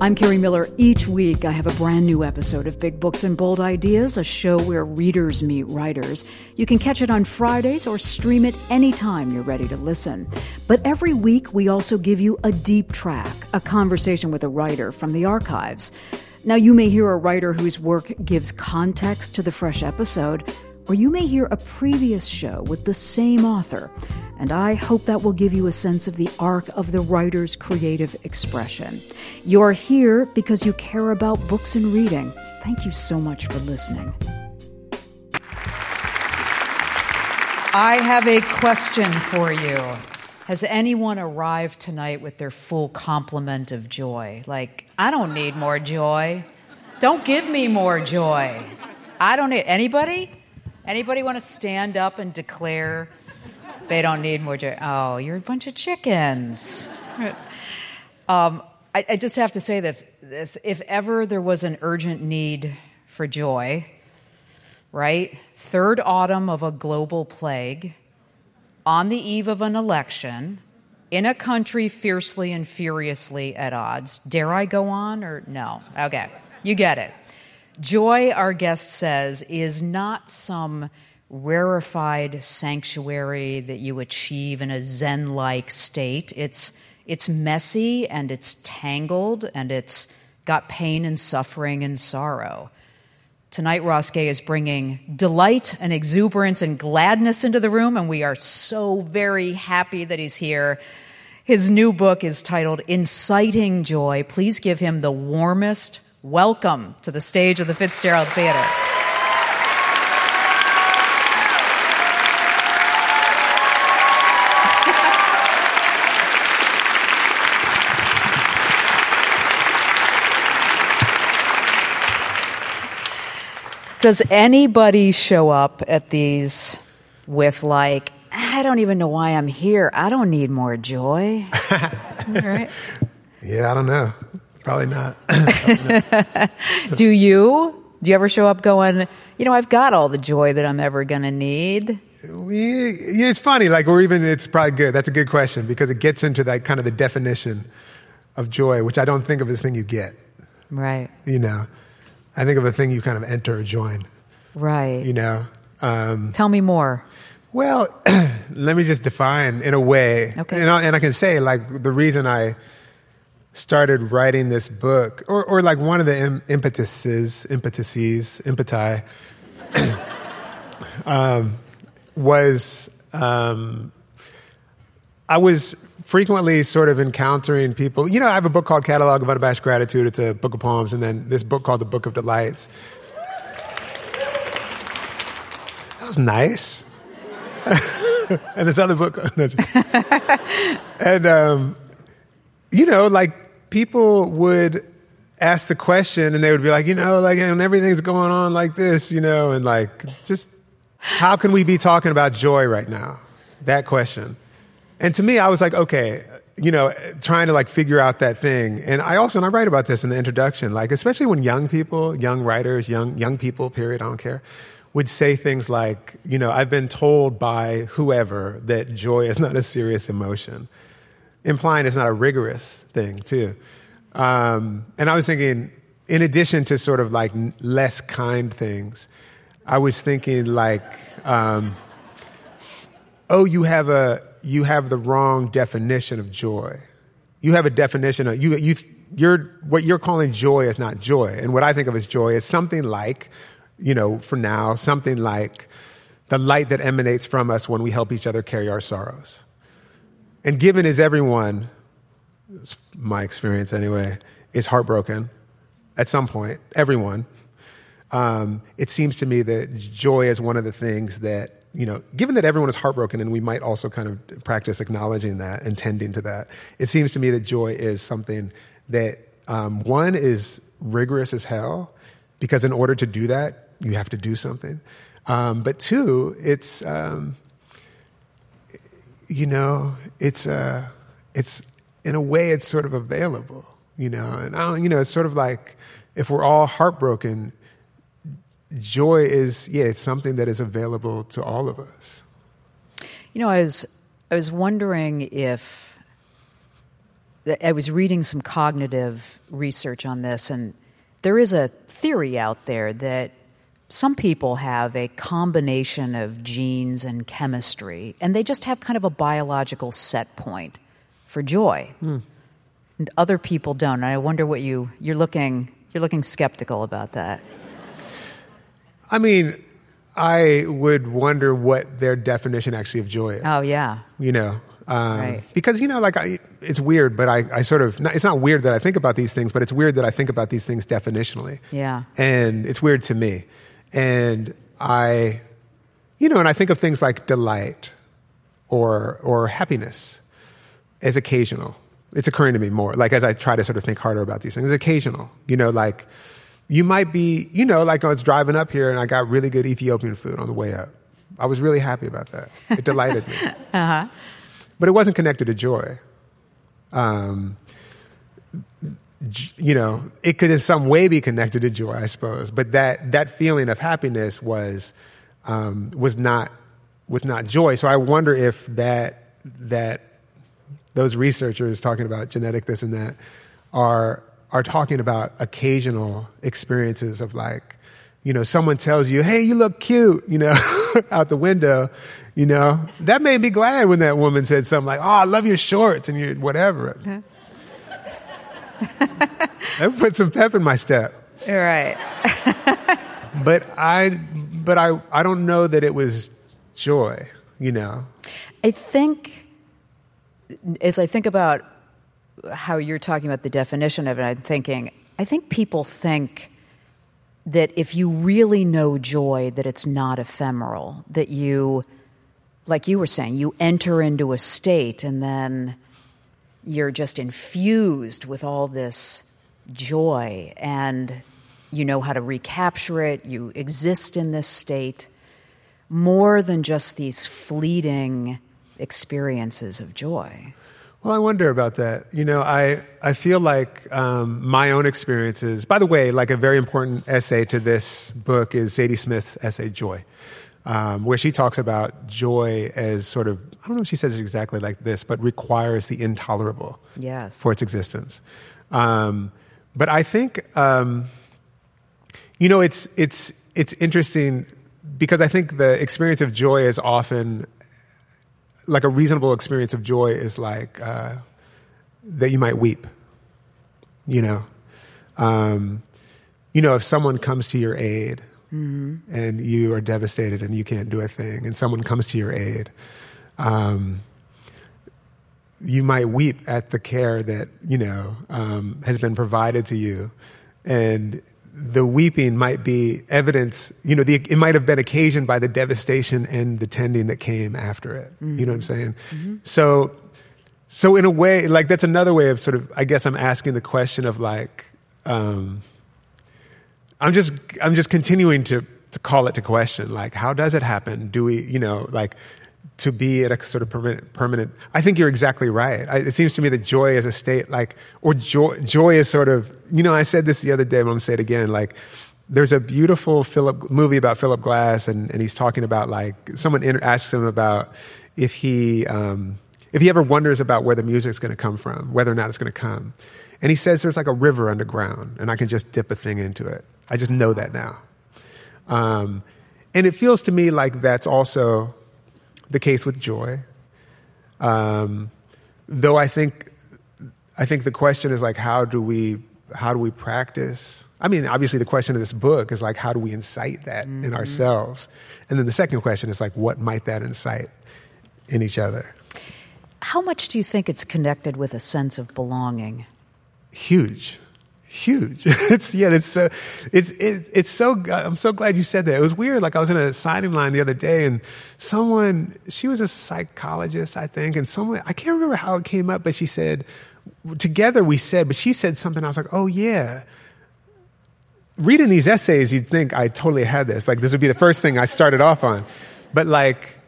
I'm Kerri Miller. Each week, I have a brand new episode of Big Books and Bold Ideas, a show where readers meet writers. You can catch it on Fridays or stream it anytime you're ready to listen. But every week, we also give you a deep track, a conversation with a writer from the archives. Now, you may hear a writer whose work gives context to the fresh episode, or you may hear a previous show with the same author. And I hope that will give you a sense of the arc of the writer's creative expression. You're here because you care about books and reading. Thank you so much for listening. I have a question for you. Has anyone arrived tonight with their full complement of joy? Like, I don't need more joy. Don't give me more joy. I don't need anybody? Anybody want to stand up and declare they don't need more joy. Oh, you're a bunch of chickens. Um, I, I, just have to say that this, if ever there was an urgent need for joy, right? Third autumn of a global plague, on the eve of an election, in a country fiercely and furiously at odds. Dare I go on or no? Okay, you get it. Joy, our guest says, is not some rarefied sanctuary that you achieve in a Zen like state. It's, it's messy and it's tangled and it's got pain and suffering and sorrow. Tonight, Ross Gay is bringing delight and exuberance and gladness into the room, and we are so very happy that he's here. His new book is titled Inciting Joy. Please give him the warmest welcome to the stage of the Fitzgerald Theater. Does anybody show up at these with, like, I don't even know why I'm here. I don't need more joy. right? Yeah, I don't know. Probably not. Do you? Do you ever show up going, you know, I've got all the joy that I'm ever going to need? Yeah, it's funny. Like, or even it's probably good. That's a good question because it gets into that kind of the definition of joy, which I don't think of as thing you get. Right. You know, I think of a thing you kind of enter or join. Right. You know? Um, Tell me more. Well, let me just define in a way. Okay. And I, and I can say, like, the reason I started writing this book, or, or like one of the Im- impetuses, impetuses, impeti, um, was um, I was frequently sort of encountering people. You know, I have a book called Catalog of Unabashed Gratitude. It's a book of poems, and then this book called The Book of Delights. That was nice. and this other book, and um, you know, like people would ask the question, and they would be like, you know, like, and everything's going on like this, you know, and like, just how can we be talking about joy right now? That question. And to me, I was like, okay, you know, trying to like figure out that thing. And I also, and I write about this in the introduction, like, especially when young people, young writers, young, young people, period, I don't care, would say things like, you know, I've been told by whoever that joy is not a serious emotion, implying it's not a rigorous thing, too. Um, and I was thinking, in addition to sort of like less kind things, I was thinking like, um, oh, you have a, you have the wrong definition of joy. You have a definition of you. You you're what you're calling joy is not joy, and what I think of as joy is something like, you know, for now, something like the light that emanates from us when we help each other carry our sorrows. And given as everyone, my experience anyway, is heartbroken at some point, everyone. Um, it seems to me that joy is one of the things that you know, given that everyone is heartbroken and we might also kind of practice acknowledging that and tending to that, it seems to me that joy is something that, um, one, is rigorous as hell, because in order to do that, you have to do something. Um, but two, it's, um, you know, it's, uh, it's, in a way, it's sort of available, you know, and I don't, you know, it's sort of like if we're all heartbroken, joy is yeah it's something that is available to all of us. You know i was i was wondering if I was reading some cognitive research on this, and there is a theory out there that some people have a combination of genes and chemistry, and they just have kind of a biological set point for joy. Hmm. And other people don't. And I wonder what you you're looking you're looking skeptical about that. I mean, I would wonder what their definition actually of joy is. Oh yeah. You know, um, Right. because you know, like I, it's weird, but I, I sort of, it's not weird that I think about these things, but it's weird that I think about these things definitionally. Yeah. and it's weird to me. And I, you know, and I think of things like delight or or happiness as occasional. It's occurring to me more, like as I try to sort of think harder about these things. It's occasional, you know, like you might be, you know, like I was driving up here and I got really good Ethiopian food on the way up. I was really happy about that. It delighted me. uh-huh. But it wasn't connected to joy. Um, you know, it could in some way be connected to joy, I suppose. But that that feeling of happiness was um, was not was not joy. So I wonder if that that those researchers talking about genetic this and that are are talking about occasional experiences of like you know someone tells you hey you look cute you know out the window you know that made me glad when that woman said something like oh i love your shorts and your whatever that put some pep in my step Right. but i but i i don't know that it was joy you know I think, as I think about how you're talking about the definition of it, I'm thinking, I think people think that if you really know joy, that it's not ephemeral, that you, like you were saying, you enter into a state and then you're just infused with all this joy and you know how to recapture it, you exist in this state more than just these fleeting experiences of joy. Well, I wonder about that. You know, I, I feel like um, my own experiences, by the way, like a very important essay to this book is Zadie Smith's essay, Joy, um, where she talks about joy as sort of, I don't know if she says it exactly like this, but requires the intolerable Yes. for its existence. Um, but I think, um, you know, it's, it's, it's interesting because I think the experience of joy is often like a reasonable experience of joy is like uh, that you might weep. You know, um, you know, if someone comes to your aid and you are devastated and you can't do a thing, and someone comes to your aid, um, you might weep at the care that you know um, has been provided to you, and the weeping might be evidence. You know, the, it might have been occasioned by the devastation and the tending that came after it. You know what I'm saying? So, so in a way, like that's another way of sort of. I guess I'm asking the question of like. Um, I'm just I'm just continuing to to call it to question. Like, how does it happen? Do we, you know, like to be at a sort of permanent permanent? I think you're exactly right. I, it seems to me that joy is a state, like, or joy joy is sort of, you know, I said this the other day, but I'm gonna say it again, like. There's a beautiful Philip movie about Philip Glass, and, and he's talking about like someone inter- asks him about if he um, if he ever wonders about where the music's going to come from, whether or not it's going to come. And he says there's like a river underground, and I can just dip a thing into it. I just know that now. Um, and it feels to me like that's also the case with joy. Um, though I think, I think the question is like, how do we, how do we practice? I mean, obviously the question of this book is like, how do we incite that in ourselves? And then the second question is like, what might that incite in each other? How much do you think it's connected with a sense of belonging? huge huge. It's yeah it's so it's it, it's so i'm so glad you said that. It was weird like i was in a signing line the other day and someone she was a psychologist i think and someone i can't remember how it came up but she said together we said but she said something i was like oh yeah. Reading these essays you'd think i totally had this like this would be the first thing i started off on. But like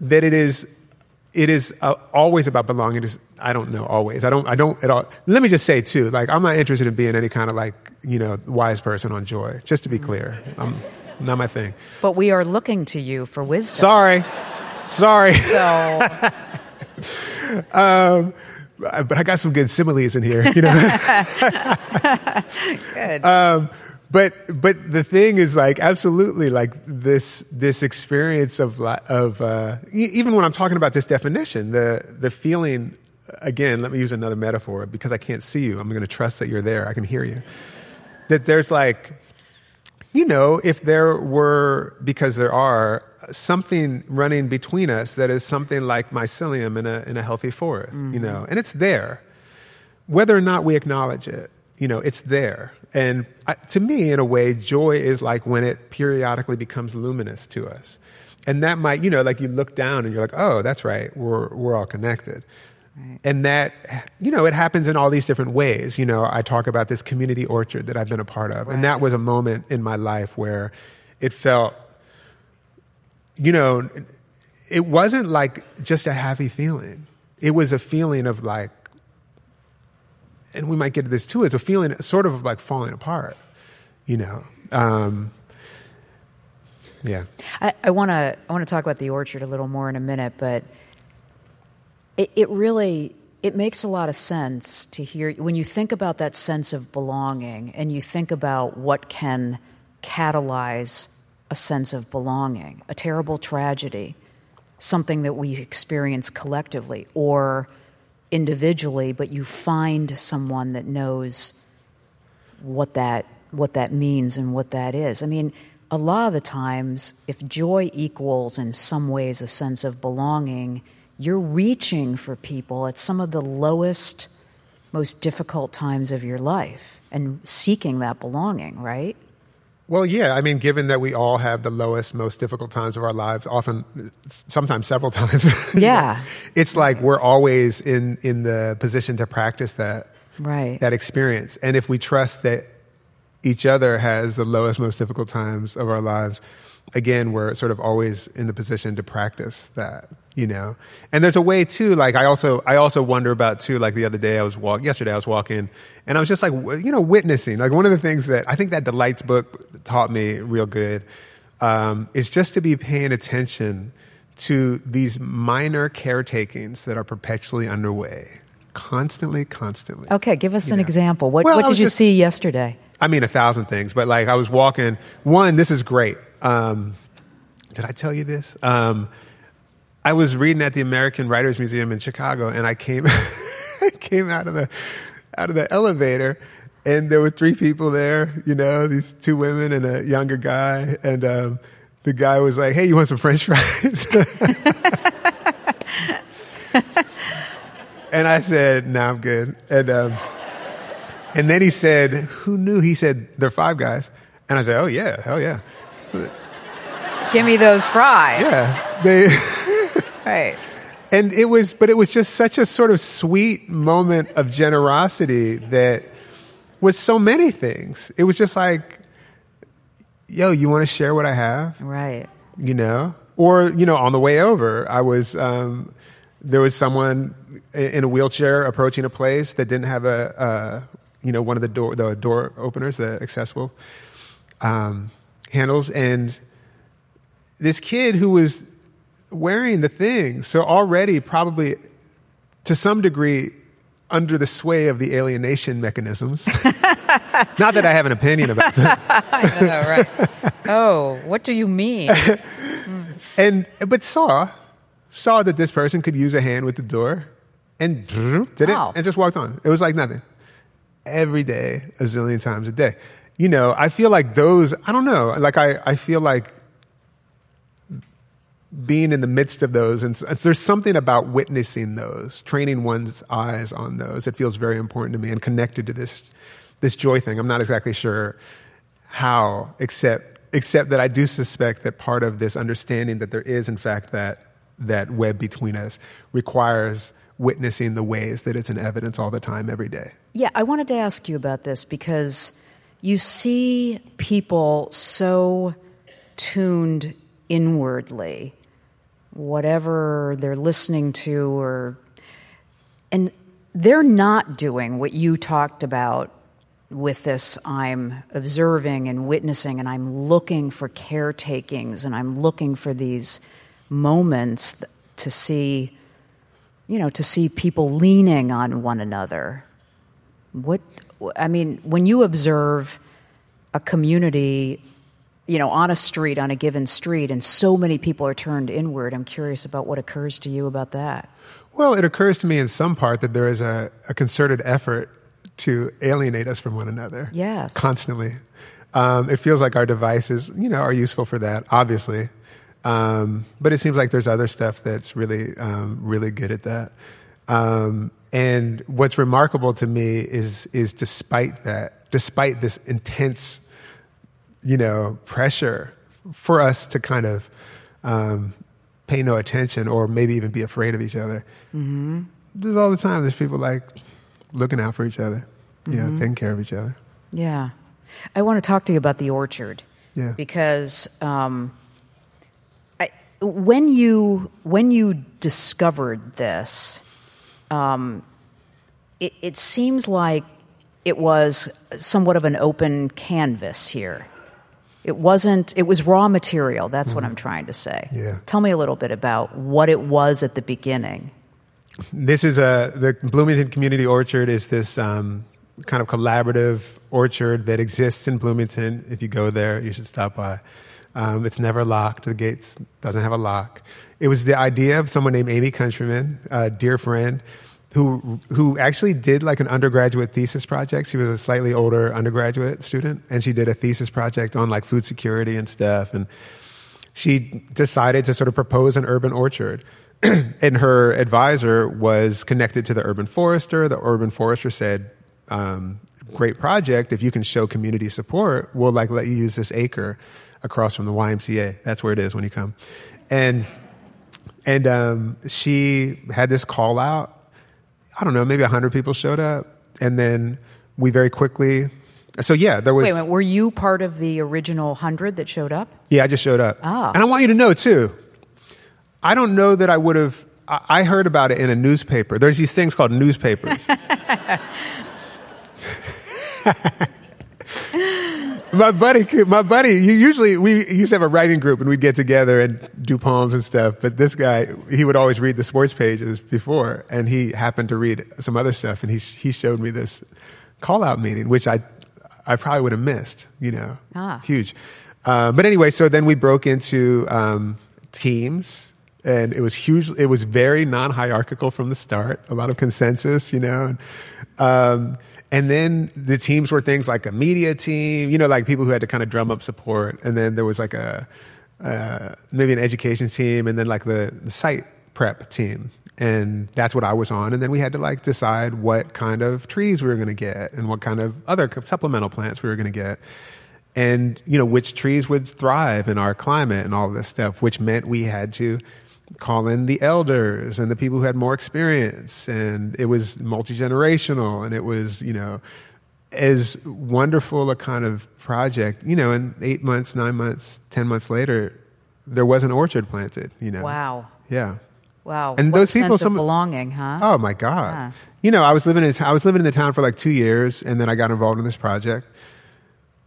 that it is it is uh, always about belonging. It is, I don't know always. I don't. I don't at all. Let me just say too. Like I'm not interested in being any kind of like you know wise person on joy. Just to be clear, I'm not my thing. But we are looking to you for wisdom. Sorry, sorry. So, but I got some good similes in here, you know. Good. um, but but the thing is like absolutely like this this experience of of uh, even when I'm talking about this definition, the the feeling again. Let me use another metaphor because I can't see you. I'm going to trust that you're there. I can hear you. That there's like, you know, if there were because there are something running between us that is something like mycelium in a in a healthy forest, you know, and it's there, whether or not we acknowledge it you know, it's there. And I, to me, in a way, joy is like when it periodically becomes luminous to us. And that might, you know, like you look down and you're like, oh, that's right, we're, we're all connected. Right. And that, you know, it happens in all these different ways. You know, I talk about this community orchard that I've been a part of. Right. And that was a moment in my life where it felt, you know, it wasn't like just a happy feeling. It was a feeling of like, and we might get to this too, it's a feeling sort of like falling apart, you know. Um, yeah. I want to I want to talk about the orchard a little more in a minute, but it, it really it makes a lot of sense to hear when you think about that sense of belonging and you think about what can catalyze a sense of belonging, a terrible tragedy, something that we experience collectively or individually, but you find someone that knows what that what that means and what that is. I mean, a lot of the times, if joy equals in some ways a sense of belonging, you're reaching for people at some of the lowest, most difficult times of your life and seeking that belonging, right? Well, yeah. I mean, given that we all have the lowest, most difficult times of our lives, often, sometimes several times. Yeah. it's like we're always in, in the position to practice that, Right. that experience. And if we trust that each other has the lowest, most difficult times of our lives, again, we're sort of always in the position to practice that, you know? And there's a way too, like I also, I also wonder about too, like the other day I was walk, yesterday I was walking and I was just like, you know, witnessing. Like one of the things that I think that Delights book taught me real good, um, is just to be paying attention to these minor caretakings that are perpetually underway. Constantly, constantly. Okay, give us an know. example. What, Well, what did you just- see yesterday? I mean, a thousand things, but like I was walking. One, this is great. Um, did I tell you this? Um, I was reading at the American Writers Museum in Chicago, and I came I came out of the out of the elevator, and there were three people there. You know, these two women and a younger guy, and um, the guy was like, "Hey, you want some French fries?" and I said, "No, I'm good." And um, and then he said, "Who knew?" He said, "They're five guys," and I said, "Oh yeah, hell yeah, Give me those fries. yeah." They. Right. and it was but it was just such a sort of sweet moment of generosity that was so many things it was just like yo you want to share what i have Right. you know or you know on the way over i was um, there was someone in a wheelchair approaching a place that didn't have a, uh, you know one of the door the door openers the accessible um, handles and this kid who was wearing the thing so already probably to some degree under the sway of the alienation mechanisms not that i have an opinion about that I know, right. Oh, what do you mean? and but saw saw that this person could use a hand with the door and did it Wow. and just walked on. It was like nothing. Every day, a zillion times a day. You know, I feel like those. I don't know. Like I, I feel like being in the midst of those, and there's something about witnessing those, training one's eyes on those. It feels very important to me and connected to this this joy thing. I'm not exactly sure how, except except that I do suspect that part of this understanding that there is, in fact, that that web between us requires witnessing the ways that it's in evidence all the time, every day. Yeah, I wanted to ask you about this because you see people so tuned inwardly, whatever they're listening to, or and they're not doing what you talked about with this I'm observing and witnessing, and I'm looking for caretakings, and I'm looking for these moments to see you know, to see people leaning on one another. What, I mean, when you observe a community, you know, on a street, on a given street, and so many people are turned inward, I'm curious about what occurs to you about that. Well, it occurs to me in some part that there is a, a concerted effort to alienate us from one another. Yes. Constantly. Um, it feels like our devices, you know, are useful for that, obviously. Um, but it seems like there's other stuff that's really, um, really good at that. Um, and what's remarkable to me is, is despite that, despite this intense, you know, pressure for us to kind of um, pay no attention or maybe even be afraid of each other. Mm-hmm. There's all the time. There's people like looking out for each other, you mm-hmm. know, taking care of each other. Yeah, I want to talk to you about the orchard. Yeah, because um, I, when you when you discovered this, um, it, it seems like it was somewhat of an open canvas here. It wasn't, it was raw material. That's mm-hmm. what I'm trying to say. Yeah. Tell me a little bit about what it was at the beginning. This is a, the Bloomington Community Orchard is this um, kind of collaborative orchard that exists in Bloomington. If you go there, you should stop by. Um, it's never locked. The gates doesn't have a lock. It was the idea of someone named Amy Countryman, a dear friend, who who actually did like an undergraduate thesis project. She was a slightly older undergraduate student, and she did a thesis project on like food security and stuff. And she decided to sort of propose an urban orchard. and her advisor was connected to the urban forester. The urban forester said, um, "Great project. If you can show community support, we'll like let you use this acre across from the YMCA. That's where it is when you come." And and um, she had this call out I don't know, maybe 100 people showed up. And then we very quickly, so yeah, there was. Wait, wait, were you part of the original 100 that showed up? Yeah, I just showed up. Ah. And I want you to know too, I don't know that I would have, I heard about it in a newspaper. There's these things called newspapers. my buddy, my buddy, usually we used to have a writing group and we'd get together and do poems and stuff. But this guy, he would always read the sports pages before, and he happened to read some other stuff, and he he showed me this call out meeting, which I I probably would have missed. You know, ah. huge. Uh, but anyway, so then we broke into um, teams. And it was huge. It was very non-hierarchical from the start. A lot of consensus, you know. And, um, and then the teams were things like a media team, you know, like people who had to kind of drum up support. And then there was like a, uh, maybe an education team and then like the, the site prep team. And that's what I was on. And then we had to like decide what kind of trees we were going to get and what kind of other supplemental plants we were going to get. And, you know, which trees would thrive in our climate and all this stuff, which meant we had to call in the elders and the people who had more experience. And it was multi-generational and it was you know as wonderful a kind of project you know and eight months nine months ten months later there was an orchard planted you know? Wow. Yeah. Wow. And what those people some belonging huh? Oh my god. You know i was living in i was living in the town for like two years and then i got involved in this project.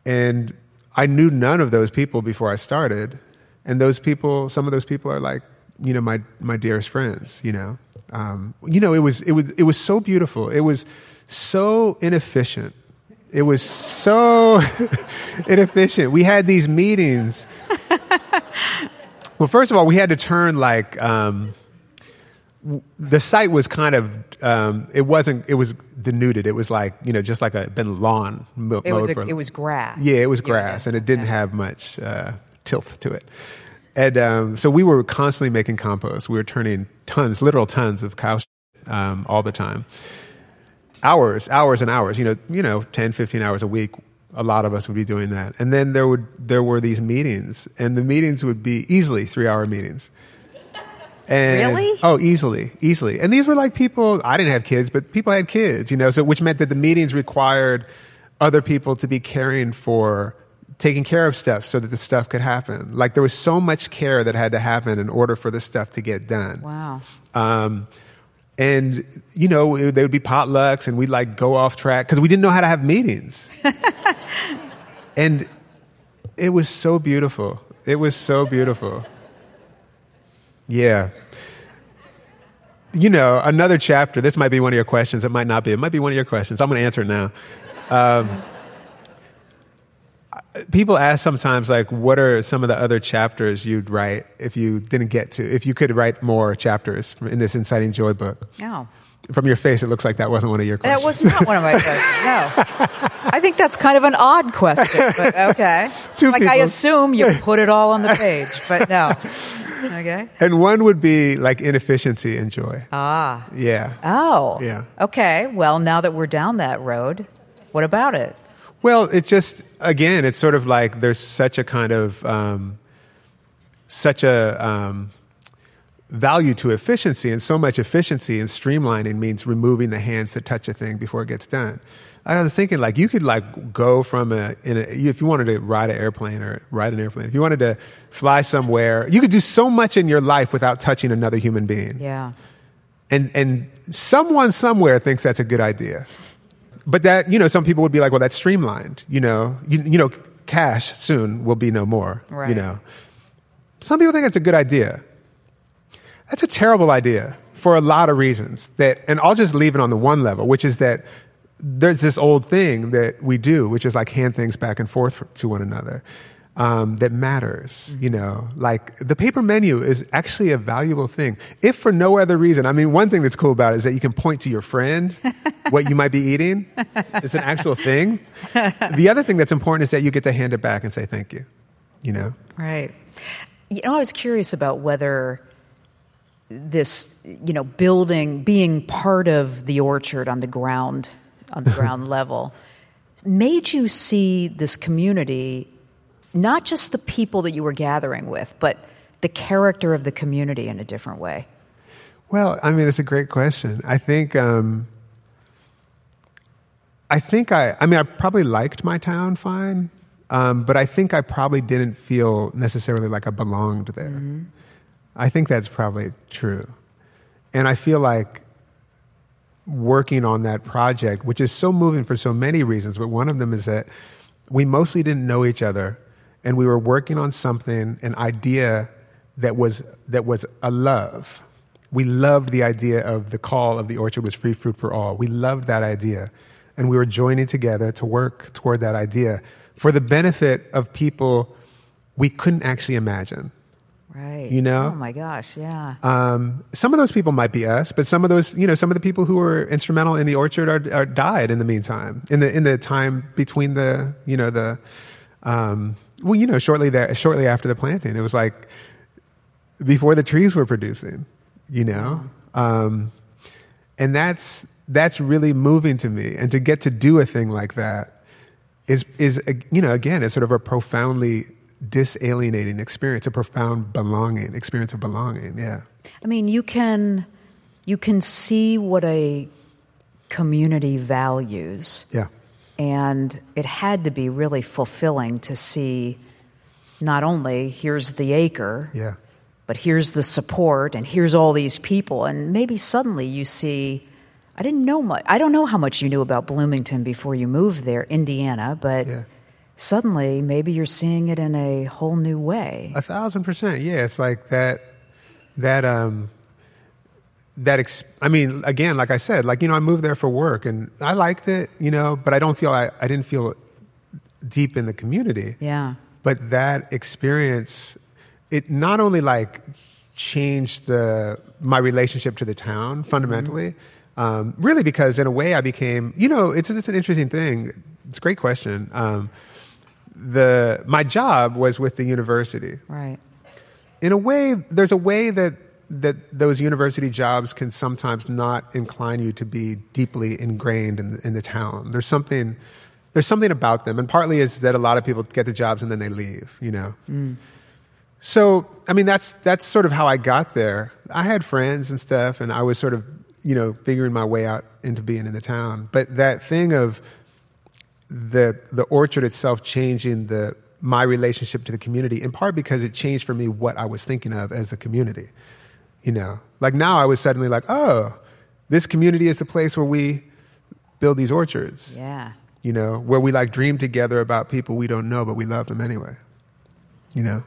And i knew none of those people before i started. And those people some of those people are like you know my my dearest friends you know? Um, you know it was it was it was so beautiful. It was so inefficient. It was so inefficient. We had these meetings. Well first of all we had to turn like um, the site was kind of um, it wasn't it was denuded. It was like you know just like a been lawn it was, a, it was grass. Yeah it was grass yeah. and it didn't okay. have much uh, tilth to it and um, so we were constantly making compost. We were turning tons, literal tons of cow um, all the time. Hours, hours and hours, you know, you know, 10, 15 hours a week. A lot of us would be doing that. And then there would there were these meetings, and the meetings would be easily three hour meetings. And, really? Oh, easily, easily. And these were like people. I didn't have kids, but people had kids, you know. So which meant that the meetings required other people to be caring for taking care of stuff so that the stuff could happen. Like there was so much care that had to happen in order for the stuff to get done. Wow. Um, and you know there would be potlucks, and we'd like go off track because we didn't know how to have meetings. and it was so beautiful. It was so beautiful. Yeah. you know, another chapter. This might be one of your questions. It might not be. It might be one of your questions. I'm going to answer it now. Um, people ask sometimes, like, what are some of the other chapters you'd write if you didn't get to, if you could write more chapters in this Inciting Joy book? No. From your face, it looks like that wasn't one of your questions. That was not one of my questions. No. I think that's kind of an odd question, but okay. Two like I assume you put it all on the page, but no. Okay. and one would be like inefficiency and joy. Ah. Yeah. Oh. Yeah. Okay. Well, now that we're down that road, what about it? Well, it's just again, it's sort of like there's such a kind of um, such a um, value to efficiency, and so much efficiency and streamlining means removing the hands that touch a thing before it gets done. I was thinking like you could like go from a, in a if you wanted to ride an airplane or ride an airplane, if you wanted to fly somewhere, you could do so much in your life without touching another human being. Yeah. And and someone somewhere thinks that's a good idea. But that, you know, some people would be like, well, that's streamlined. You know, you, you know, cash soon will be no more. You know, some people think it's a good idea. That's a terrible idea for a lot of reasons. That, and I'll just leave it on the one level, which is that there's this old thing that we do, which is like hand things back and forth to one another. Um, that matters, you know, like the paper menu is actually a valuable thing. If for no other reason, I mean, one thing that's cool about it is that you can point to your friend what you might be eating. It's an actual thing. The other thing that's important is that you get to hand it back and say thank you, you know? Right. You know, I was curious about whether this, you know, building, being part of the orchard on the ground, on the ground level, made you see this community, not just the people that you were gathering with, but the character of the community in a different way. Well, I mean, it's a great question. I think, um, I think I, I mean, I probably liked my town fine, um, but I think I probably didn't feel necessarily like I belonged there. I think that's probably true. And I feel like working on that project, which is so moving for so many reasons, but one of them is that we mostly didn't know each other and we were working on something, an idea that was, that was a love. We loved the idea of the call of the orchard was free fruit for all. We loved that idea. And we were joining together to work toward that idea for the benefit of people we couldn't actually imagine. Right. You know? Oh my gosh, yeah. Um, some of those people might be us, but some of those, you know, some of the people who were instrumental in the orchard are, are died in the meantime, in the in the time between the, you know, the, um, well, you know, shortly there, shortly after the planting, it was like before the trees were producing, you know, um, and that's that's really moving to me, and to get to do a thing like that is is you know, again, it's sort of a profoundly disalienating experience, a profound belonging experience of belonging. Yeah. I mean, you can you can see what a community values. Yeah. And it had to be really fulfilling to see not only here's the acre, Yeah. but here's the support and here's all these people. And maybe suddenly you see, I didn't know much. I don't know how much you knew about Bloomington before you moved there, Indiana, but Yeah. suddenly maybe you're seeing it in a whole new way. A thousand percent. Yeah. It's like that, that, um, that, ex- I mean, again, like I said, like, you know, I moved there for work and I liked it, you know, but I don't feel, I, I didn't feel deep in the community. Yeah. But that experience, it not only like changed the, my relationship to the town fundamentally, um, really because in a way I became, you know, it's, it's an interesting thing. It's a great question. Um, the, my job was with the university Right. in a way, there's a way that that those university jobs can sometimes not incline you to be deeply ingrained in the, in the town. There's something there's something about them, and partly is that a lot of people get the jobs and then they leave. You know. Mm. So I mean, that's that's sort of how I got there. I had friends and stuff, and I was sort of you know figuring my way out into being in the town. But that thing of the the orchard itself changing the my relationship to the community in part because it changed for me what I was thinking of as the community. You know, like now I was suddenly like, oh, this community is the place where we build these orchards. Yeah. You know, where we like dream together about people we don't know, but we love them anyway. You know,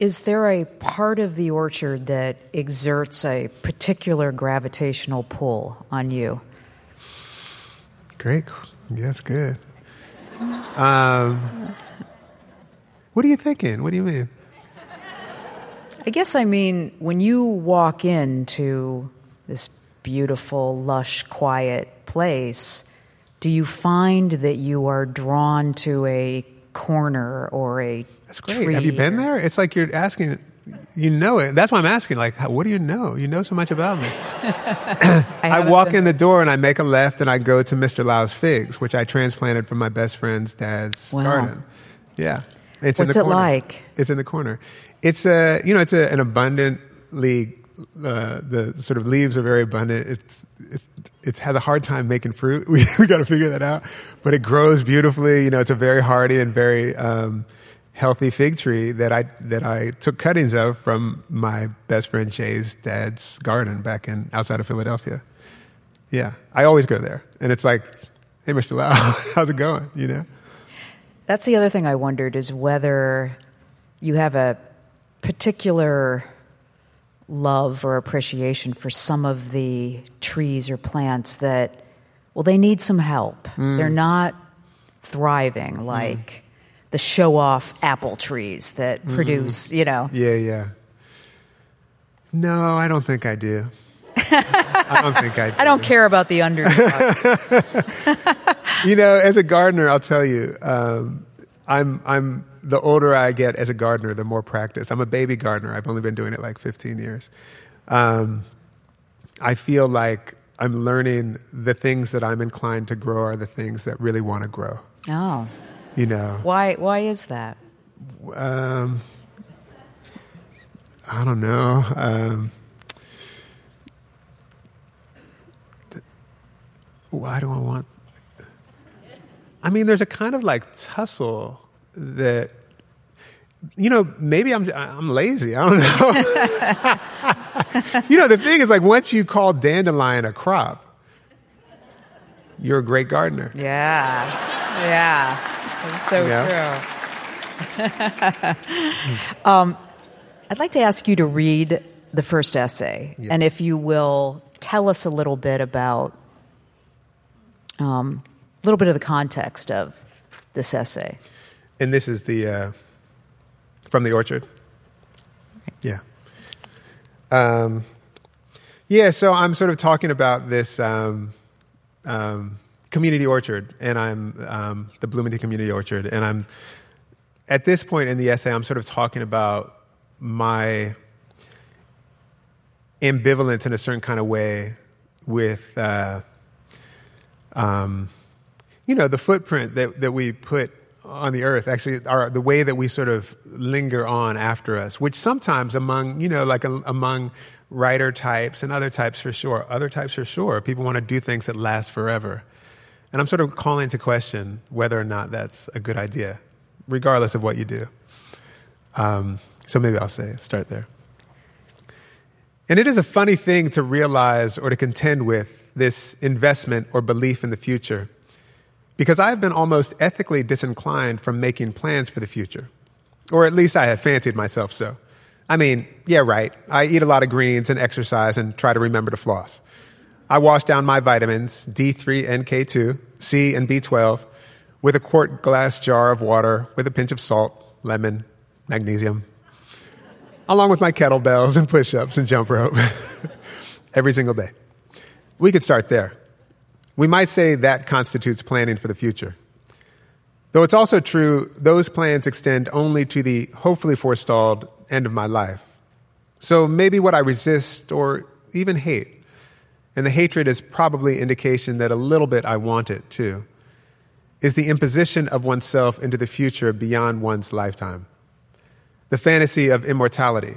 Is there a part of the orchard that exerts a particular gravitational pull on you? Great. Yeah, that's good. Um, what are you thinking? What do you mean? I guess I mean when you walk into this beautiful, lush, quiet place, do you find that you are drawn to a corner or a That's great. tree Have you been or- there? It's like you're asking. You know it. That's why I'm asking. Like, what do you know? You know so much about me. I, haven't walk been- in the door and I make a left and I go to Mr. Lau's figs, which I transplanted from my best friend's dad's Wow. garden. Yeah, it's in What's the it corner. like? It's in the corner. It's a you know it's a, an abundantly uh, the sort of leaves are very abundant. It's it's it has a hard time making fruit. We we got to figure that out. But it grows beautifully. You know, it's a very hardy and very um, healthy fig tree that I that I took cuttings of from my best friend Jay's dad's garden back in outside of Philadelphia. Yeah, I always go there, and it's like, hey, Mr. Lau, how's it going? You know. That's the other thing I wondered is whether you have a particular love or appreciation for some of the trees or plants that, well, they need some help. Mm. They're not thriving like the show off apple trees that Mm-hmm. produce, you know. Yeah, yeah. No, I don't think I do. I don't think I do. I don't care about the underdog. You know, as a gardener, I'll tell you, um, I'm I'm the older I get as a gardener, the more practice. I'm a baby gardener. I've only been doing it like 15 years. Um, I feel like I'm learning the things that I'm inclined to grow are the things that really want to grow. oh. You know, Why why is that? um, I don't know. Um, th- why do I want? I mean, there's a kind of like tussle that, you know, maybe I'm I'm lazy. I don't know. you know, the thing is like once you call dandelion a crop, you're a great gardener. Yeah. Yeah. That's so Yeah. true. um, I'd like to ask you to read the first essay, Yeah. and if you will tell us a little bit about um, a little bit of the context of this essay. And this is the uh, from the orchard. Yeah. Um, yeah. So I'm sort of talking about this um, um, community orchard, and I'm um, the Bloomington Community Orchard, and I'm at this point in the essay, I'm sort of talking about my ambivalence in a certain kind of way with. Uh, um, you know, the footprint that, that we put on the earth, actually, are the way that we sort of linger on after us, which sometimes among, you know, like a, among writer types and other types for sure, other types for sure, people want to do things that last forever. And I'm sort of calling into question whether or not that's a good idea, regardless of what you do. Um, so maybe I'll say, start there. And it is a funny thing to realize or to contend with this investment or belief in the future because I've been almost ethically disinclined from making plans for the future. Or at least I have fancied myself so. I mean, yeah, right. I eat a lot of greens and exercise and try to remember to floss. I wash down my vitamins, D3 and K2, C and B12, with a quart glass jar of water with a pinch of salt, lemon, magnesium, along with my kettlebells and push ups and jump rope every single day. We could start there. We might say that constitutes planning for the future. Though it's also true, those plans extend only to the hopefully forestalled end of my life. So maybe what I resist or even hate, and the hatred is probably indication that a little bit I want it too, is the imposition of oneself into the future beyond one's lifetime. The fantasy of immortality,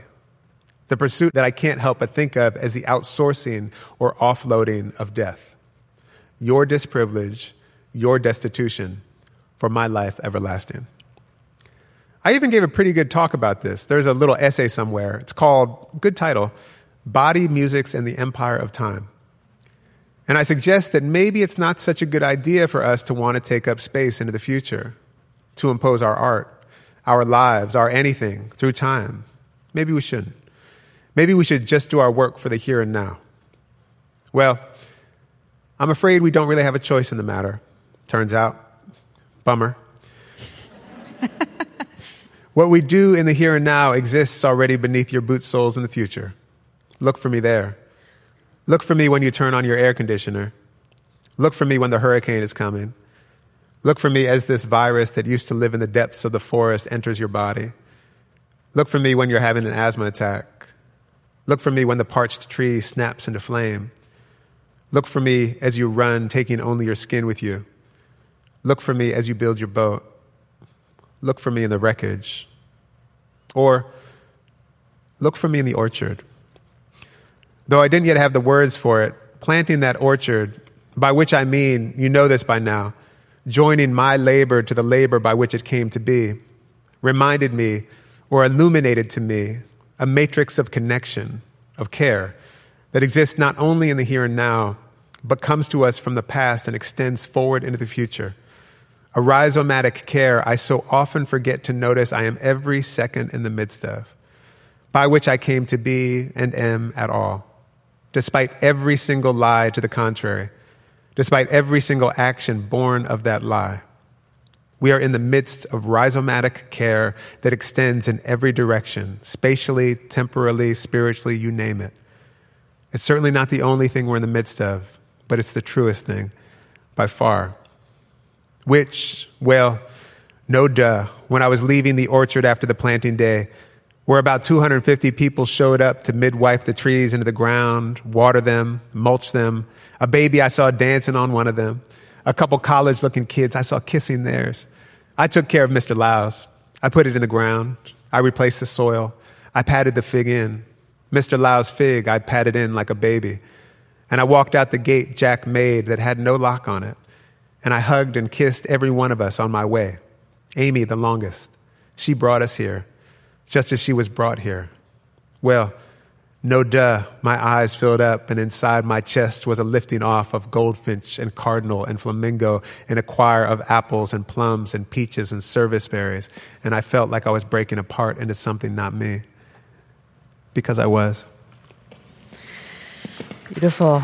the pursuit that I can't help but think of as the outsourcing or offloading of death. Your disprivilege, your destitution, for my life everlasting. I even gave a pretty good talk about this. There's a little essay somewhere. It's called, good title, Body, Musics, and the Empire of Time. And I suggest that maybe it's not such a good idea for us to want to take up space into the future, to impose our art, our lives, our anything through time, Maybe we shouldn't. Maybe we should just do our work for the here and now. Well, I'm afraid we don't really have a choice in the matter. Turns out. Bummer. what we do in the here and now exists already beneath your boot soles in the future. Look for me there. Look for me when you turn on your air conditioner. Look for me when the hurricane is coming. Look for me as this virus that used to live in the depths of the forest enters your body. Look for me when you're having an asthma attack. Look for me when the parched tree snaps into flame. Look for me as you run, taking only your skin with you. Look for me as you build your boat. Look for me in the wreckage. Or look for me in the orchard. Though I didn't yet have the words for it, planting that orchard by which I mean, you know this by now, joining my labor to the labor by which it came to be, reminded me or illuminated to me a matrix of connection, of care, that exists not only in the here and now, but comes to us from the past and extends forward into the future. A rhizomatic care I so often forget to notice I am every second in the midst of, by which I came to be and am at all, despite every single lie to the contrary despite every single action born of that lie. We are in the midst of rhizomatic care that extends in every direction, spatially, temporally, spiritually, you name it. It's certainly not the only thing we're in the midst of, but it's the truest thing by far. Which, well, no duh. When I was leaving the orchard after the planting day, where about 250 people showed up to midwife the trees into the ground, water them, mulch them, a baby I saw dancing on one of them. A couple college looking kids I saw kissing theirs. I took care of Mr. Laus. I put it in the ground. I replaced the soil. I patted the fig in. Mr. Lau's fig I patted in like a baby. And I walked out the gate Jack made that had no lock on it. And I hugged and kissed every one of us on my way. Amy, the longest. She brought us here, just as she was brought here. Well, no duh, my eyes filled up, and inside my chest was a lifting off of goldfinch and cardinal and flamingo and a choir of apples and plums and peaches and service berries. And I felt like I was breaking apart into something not me. Because I was. Beautiful.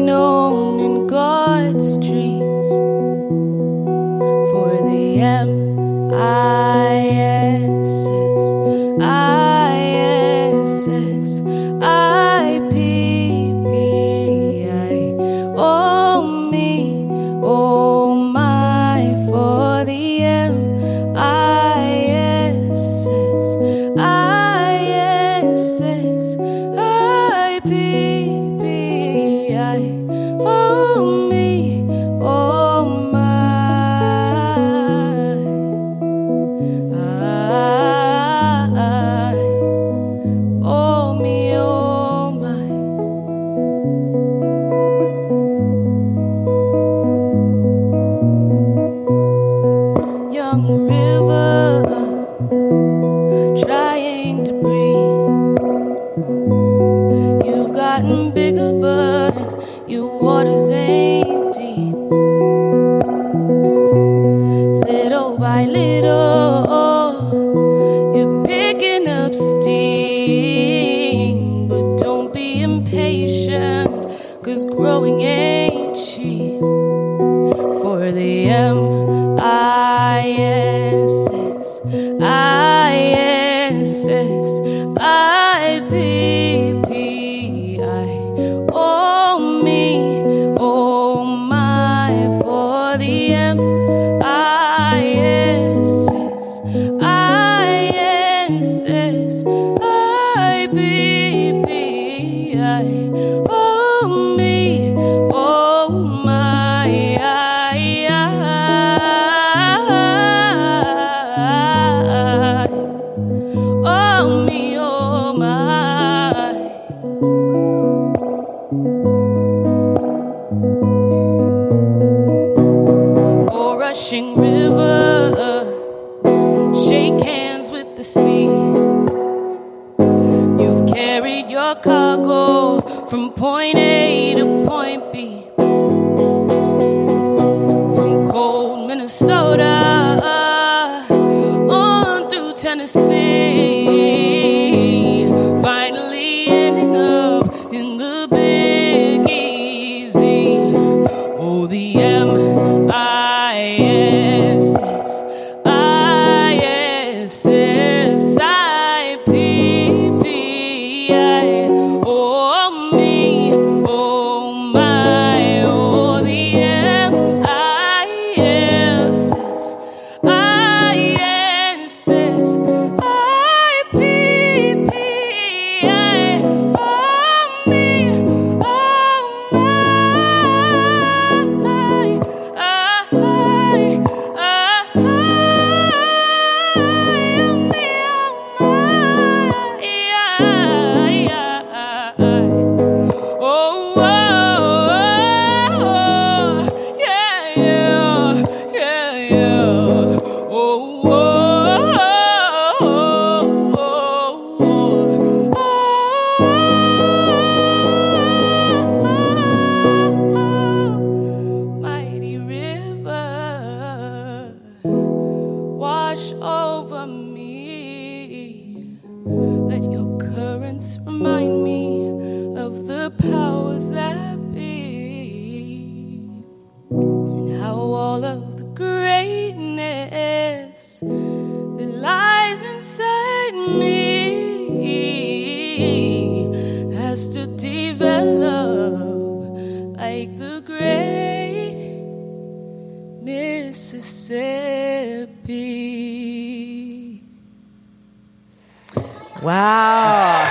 Wow.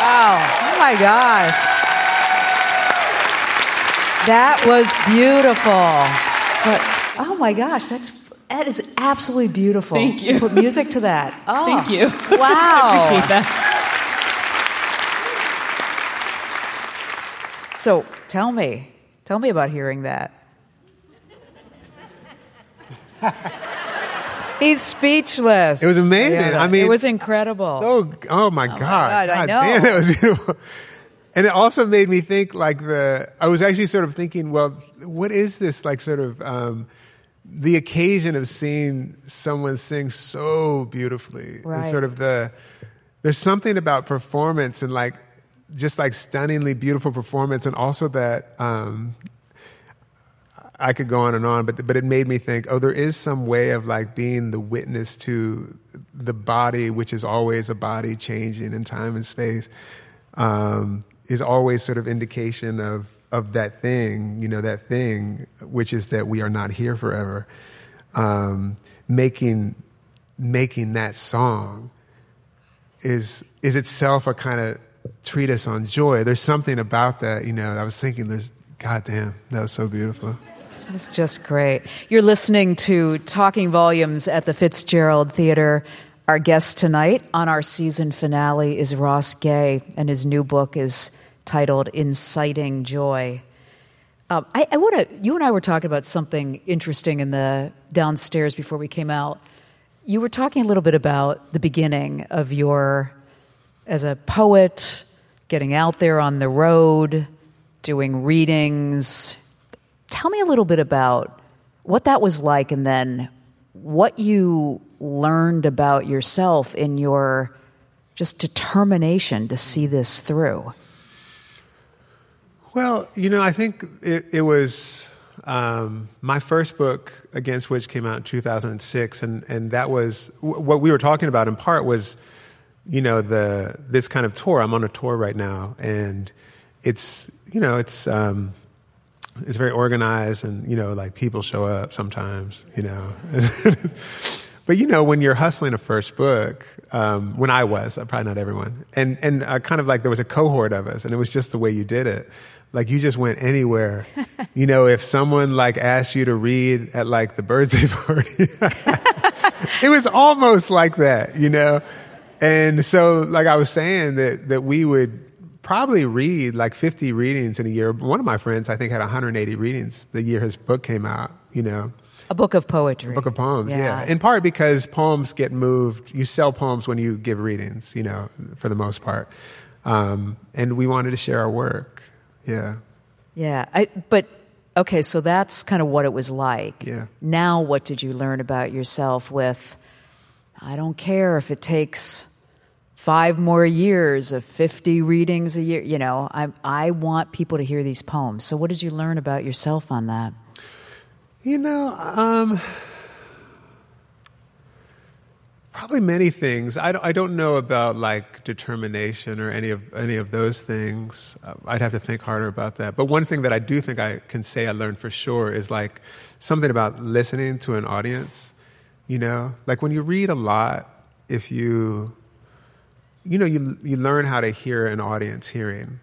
Wow. Oh my gosh. That was beautiful. But oh my gosh, that's that is absolutely beautiful. Thank you. Put music to that. Oh, Thank you. Wow. Appreciate that. So tell me, tell me about hearing that. He's speechless. It was amazing. Yeah, I mean- it was incredible. Oh, oh my God! God, I know. damn, that was beautiful. And it also made me think like the. I was actually sort of thinking, well, what is this like? Sort of um, the occasion of seeing someone sing so beautifully, and Right. sort of the. There's something about performance and like just like stunningly beautiful performance, and also that um, I could go on and on, but but it made me think, oh, there is some way of like being the witness to the body, which is always a body changing in time and space, um, is always sort of indication of of that thing, you know, that thing, which is that we are not here forever. Um, making making that song is is itself a kind of treatise on joy. There's something about that, you know. I was thinking, there's, goddamn, that was so beautiful. It's just great. You're listening to Talking Volumes at the Fitzgerald Theater. Our guest tonight on our season finale is Ross Gay, and his new book is titled Inciting Joy. Um, I, I want to. You and I were talking about something interesting in the downstairs before we came out. You were talking a little bit about the beginning of your as a poet, getting out there on the road, doing readings. Tell me a little bit about what that was like, and then what you learned about yourself in your just determination to see this through. Well, you know, I think it, it was um, my first book, Against Which, came out in 2006, and, and that was what we were talking about in part was, you know, the this kind of tour. I'm on a tour right now, and it's you know it's um, it's very organized, and you know, like people show up sometimes, you know. But you know, when you're hustling a first book, um, when I was, uh, probably not everyone, and and uh, kind of like there was a cohort of us, and it was just the way you did it. Like you just went anywhere. you know, if someone like asked you to read at like the birthday party, it was almost like that, you know. And so, like I was saying, that that we would probably read like 50 readings in a year. One of my friends, I think, had 180 readings the year his book came out, you know. A book of poetry. A book of poems. Yeah. in part because poems get moved. You sell poems when you give readings. You know, for the most part. Um, and we wanted to share our work. Yeah. Yeah. I, but okay, so that's kind of what it was like. Yeah. Now, what did you learn about yourself with? I don't care if it takes five more years of 50 readings a year. You know, I, I want people to hear these poems. So, what did you learn about yourself on that? You know, um, probably many things. I don't, I don't know about like determination or any of any of those things. Uh, I'd have to think harder about that. But one thing that I do think I can say I learned for sure is like something about listening to an audience. You know, like when you read a lot, if you you know you you learn how to hear an audience hearing.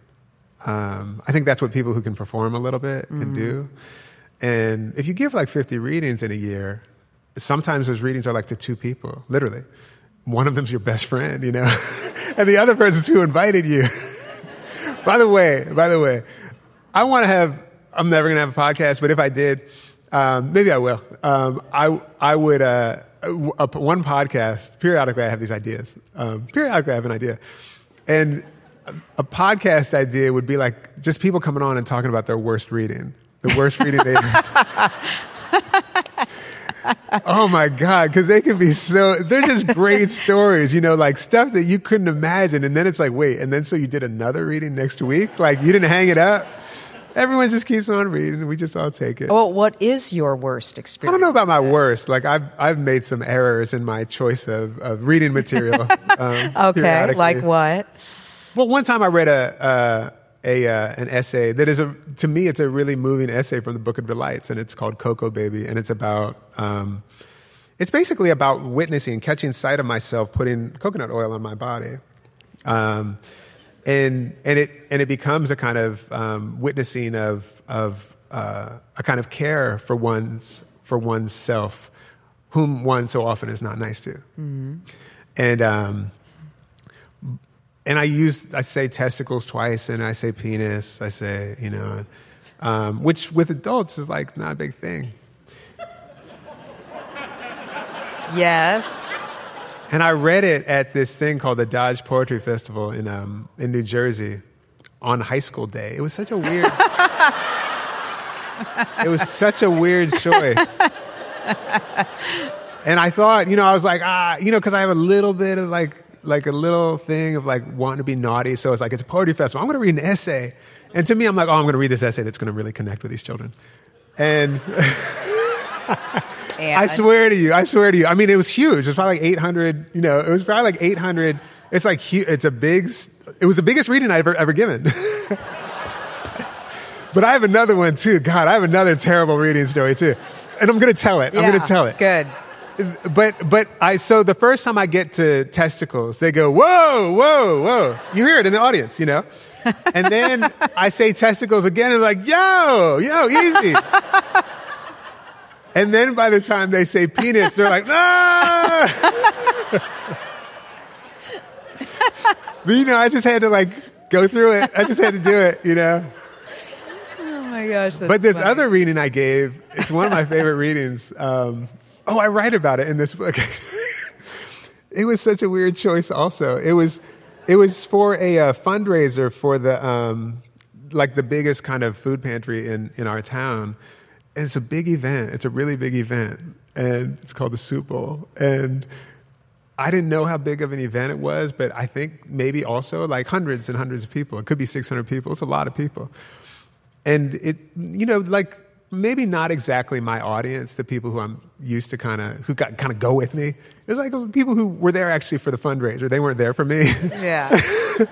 Um, I think that's what people who can perform a little bit can mm-hmm. do. And if you give like 50 readings in a year, sometimes those readings are like to two people, literally. One of them's your best friend, you know, and the other person's who invited you. by the way, by the way, I want to have, I'm never going to have a podcast, but if I did, um, maybe I will. Um, I, I would, uh, one podcast, periodically I have these ideas. Um, periodically I have an idea. And a, a podcast idea would be like just people coming on and talking about their worst reading the worst reading they ever. oh my God, because they can be so, they're just great stories, you know, like stuff that you couldn't imagine. And then it's like, wait, and then so you did another reading next week? Like you didn't hang it up? Everyone just keeps on reading. We just all take it. Well, what is your worst experience? I don't know about my worst. Like I've I've made some errors in my choice of, of reading material. Um, okay, like what? Well, one time I read a, a uh, an essay that is a to me it's a really moving essay from the Book of Delights, and it's called Cocoa Baby, and it's about um, it's basically about witnessing, catching sight of myself putting coconut oil on my body, um, and and it and it becomes a kind of um, witnessing of of uh, a kind of care for one's for one's self, whom one so often is not nice to, mm-hmm. and um, and I use I say testicles twice, and I say penis. I say you know, um, which with adults is like not a big thing. Yes. And I read it at this thing called the Dodge Poetry Festival in um, in New Jersey on high school day. It was such a weird. it was such a weird choice. And I thought, you know, I was like, ah, you know, because I have a little bit of like like a little thing of like wanting to be naughty. So it's like it's a poetry festival. I'm going to read an essay, and to me, I'm like, oh, I'm going to read this essay that's going to really connect with these children. And, I swear to you, I swear to you. I mean, it was huge. It was probably like 800. You know, it was probably like 800. It's like it's a big. It was the biggest reading I've ever ever given. but I have another one too. God, I have another terrible reading story too, and I'm going to tell it. Yeah, I'm going to tell it. Good but but I so the first time I get to testicles, they go whoa whoa whoa. You hear it in the audience, you know. And then I say testicles again, and like yo yo easy. and then by the time they say penis, they're like no. but you know, I just had to like go through it. I just had to do it, you know. Oh my gosh! but this funny. other reading I gave, it's one of my favorite readings. Um, Oh, I write about it in this book. it was such a weird choice. Also, it was it was for a uh, fundraiser for the um, like the biggest kind of food pantry in in our town. And it's a big event. It's a really big event, and it's called the Soup Bowl. And I didn't know how big of an event it was, but I think maybe also like hundreds and hundreds of people. It could be 600 people. It's a lot of people. And it, you know, like maybe not exactly my audience, the people who I'm used to kind of, who got kind of go with me. It was like people who were there actually for the fundraiser. They weren't there for me. Yeah.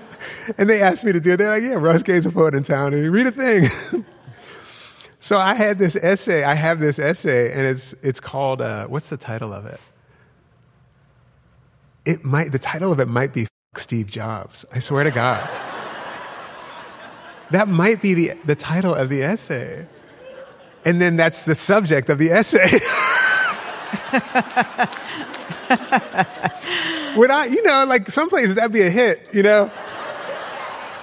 and they asked me to do it. They're like, yeah, Ross Gay's a poet in town and read a thing. so I had this essay. I have this essay and it's, it's called, uh, what's the title of it? It might, the title of it might be Steve Jobs. I swear to God. That might be the, the title of the essay and then that's the subject of the essay. when I, you know, like some places that'd be a hit, you know.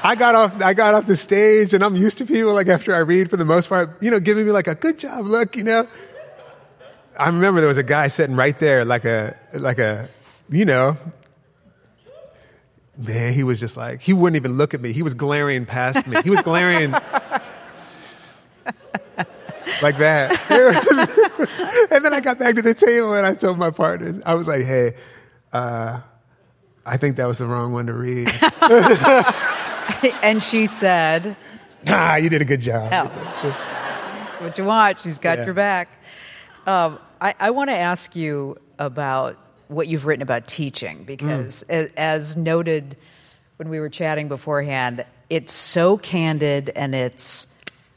I got off, I got off the stage and I'm used to people like after I read for the most part, you know, giving me like a good job look, you know. I remember there was a guy sitting right there, like a like a, you know, man. He was just like he wouldn't even look at me. He was glaring past me. He was glaring like that. and then I got back to the table and I told my partners, I was like, hey, uh, I think that was the wrong one to read. and she said, Ah, you did a good job. Oh. what you want. She's got Yeah. your back. Um, I, I want to ask you about what you've written about teaching because, Mm. a- as noted when we were chatting beforehand, it's so candid and it's.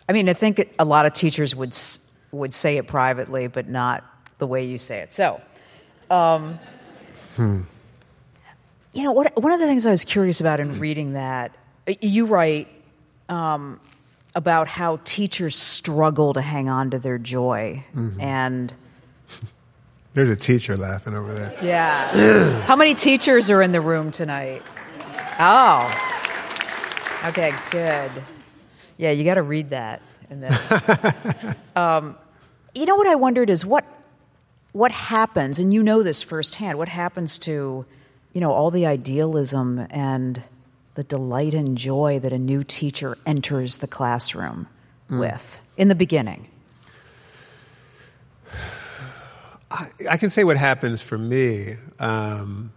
I mean, I think a lot of teachers would would say it privately, but not the way you say it. So, um, you know, what, one of the things I was curious about in reading that, you write um, about how teachers struggle to hang on to their joy. And There's a teacher laughing over there. yeah. how many teachers are in the room tonight? Oh. Okay, good. Yeah, you got to read that. And then, um, you know what I wondered is what what happens, and you know this firsthand. What happens to you know all the idealism and the delight and joy that a new teacher enters the classroom with in the beginning? I, I can say what happens for me. Um,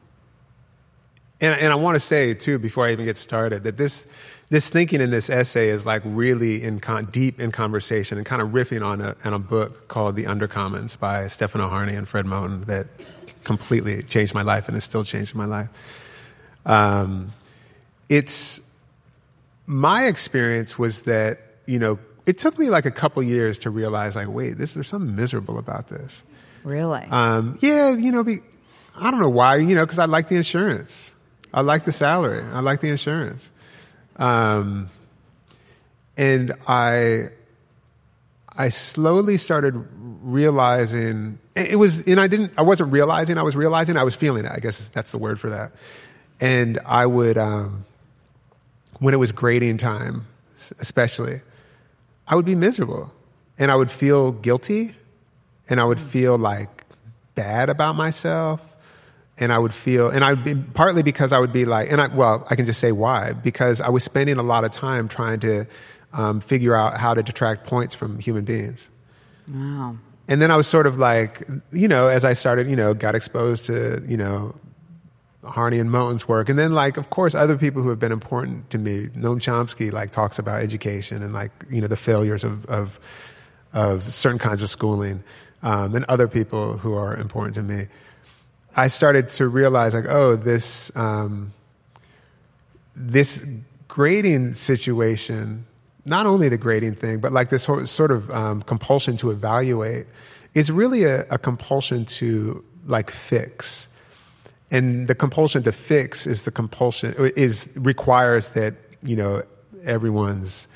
and, and I want to say too, before I even get started, that this this thinking in this essay is like really in con- deep in conversation and kind of riffing on a, on a book called The Undercommons by Stefano Harney and Fred Moten that completely changed my life and is still changing my life. Um, it's my experience was that you know it took me like a couple years to realize like wait this there's something miserable about this Really? um, yeah, you know, be, I don't know why, you know, because I like the insurance. I like the salary. I like the insurance. Um, and I, I slowly started realizing it was, and I didn't, I wasn't realizing, I was realizing, I was feeling it. I guess that's the word for that. And I would, um, when it was grading time, especially, I would be miserable and I would feel guilty and I would feel like bad about myself. And I would feel, and I'd be partly because I would be like, and I, well, I can just say why, because I was spending a lot of time trying to um, figure out how to detract points from human beings. wow. And then I was sort of like, you know, as I started, you know, got exposed to, you know, Harney and Moten's work. And then, like, of course, other people who have been important to me. Noam Chomsky, like, talks about education and, like, you know, the failures of, of, of certain kinds of schooling, um, and other people who are important to me. I started to realize, like, oh, this, um, this grading situation, not only the grading thing, but like this sort sort of um, compulsion to evaluate, is really a, a compulsion to like fix. And the compulsion to fix is the compulsion is requires that you know everyone's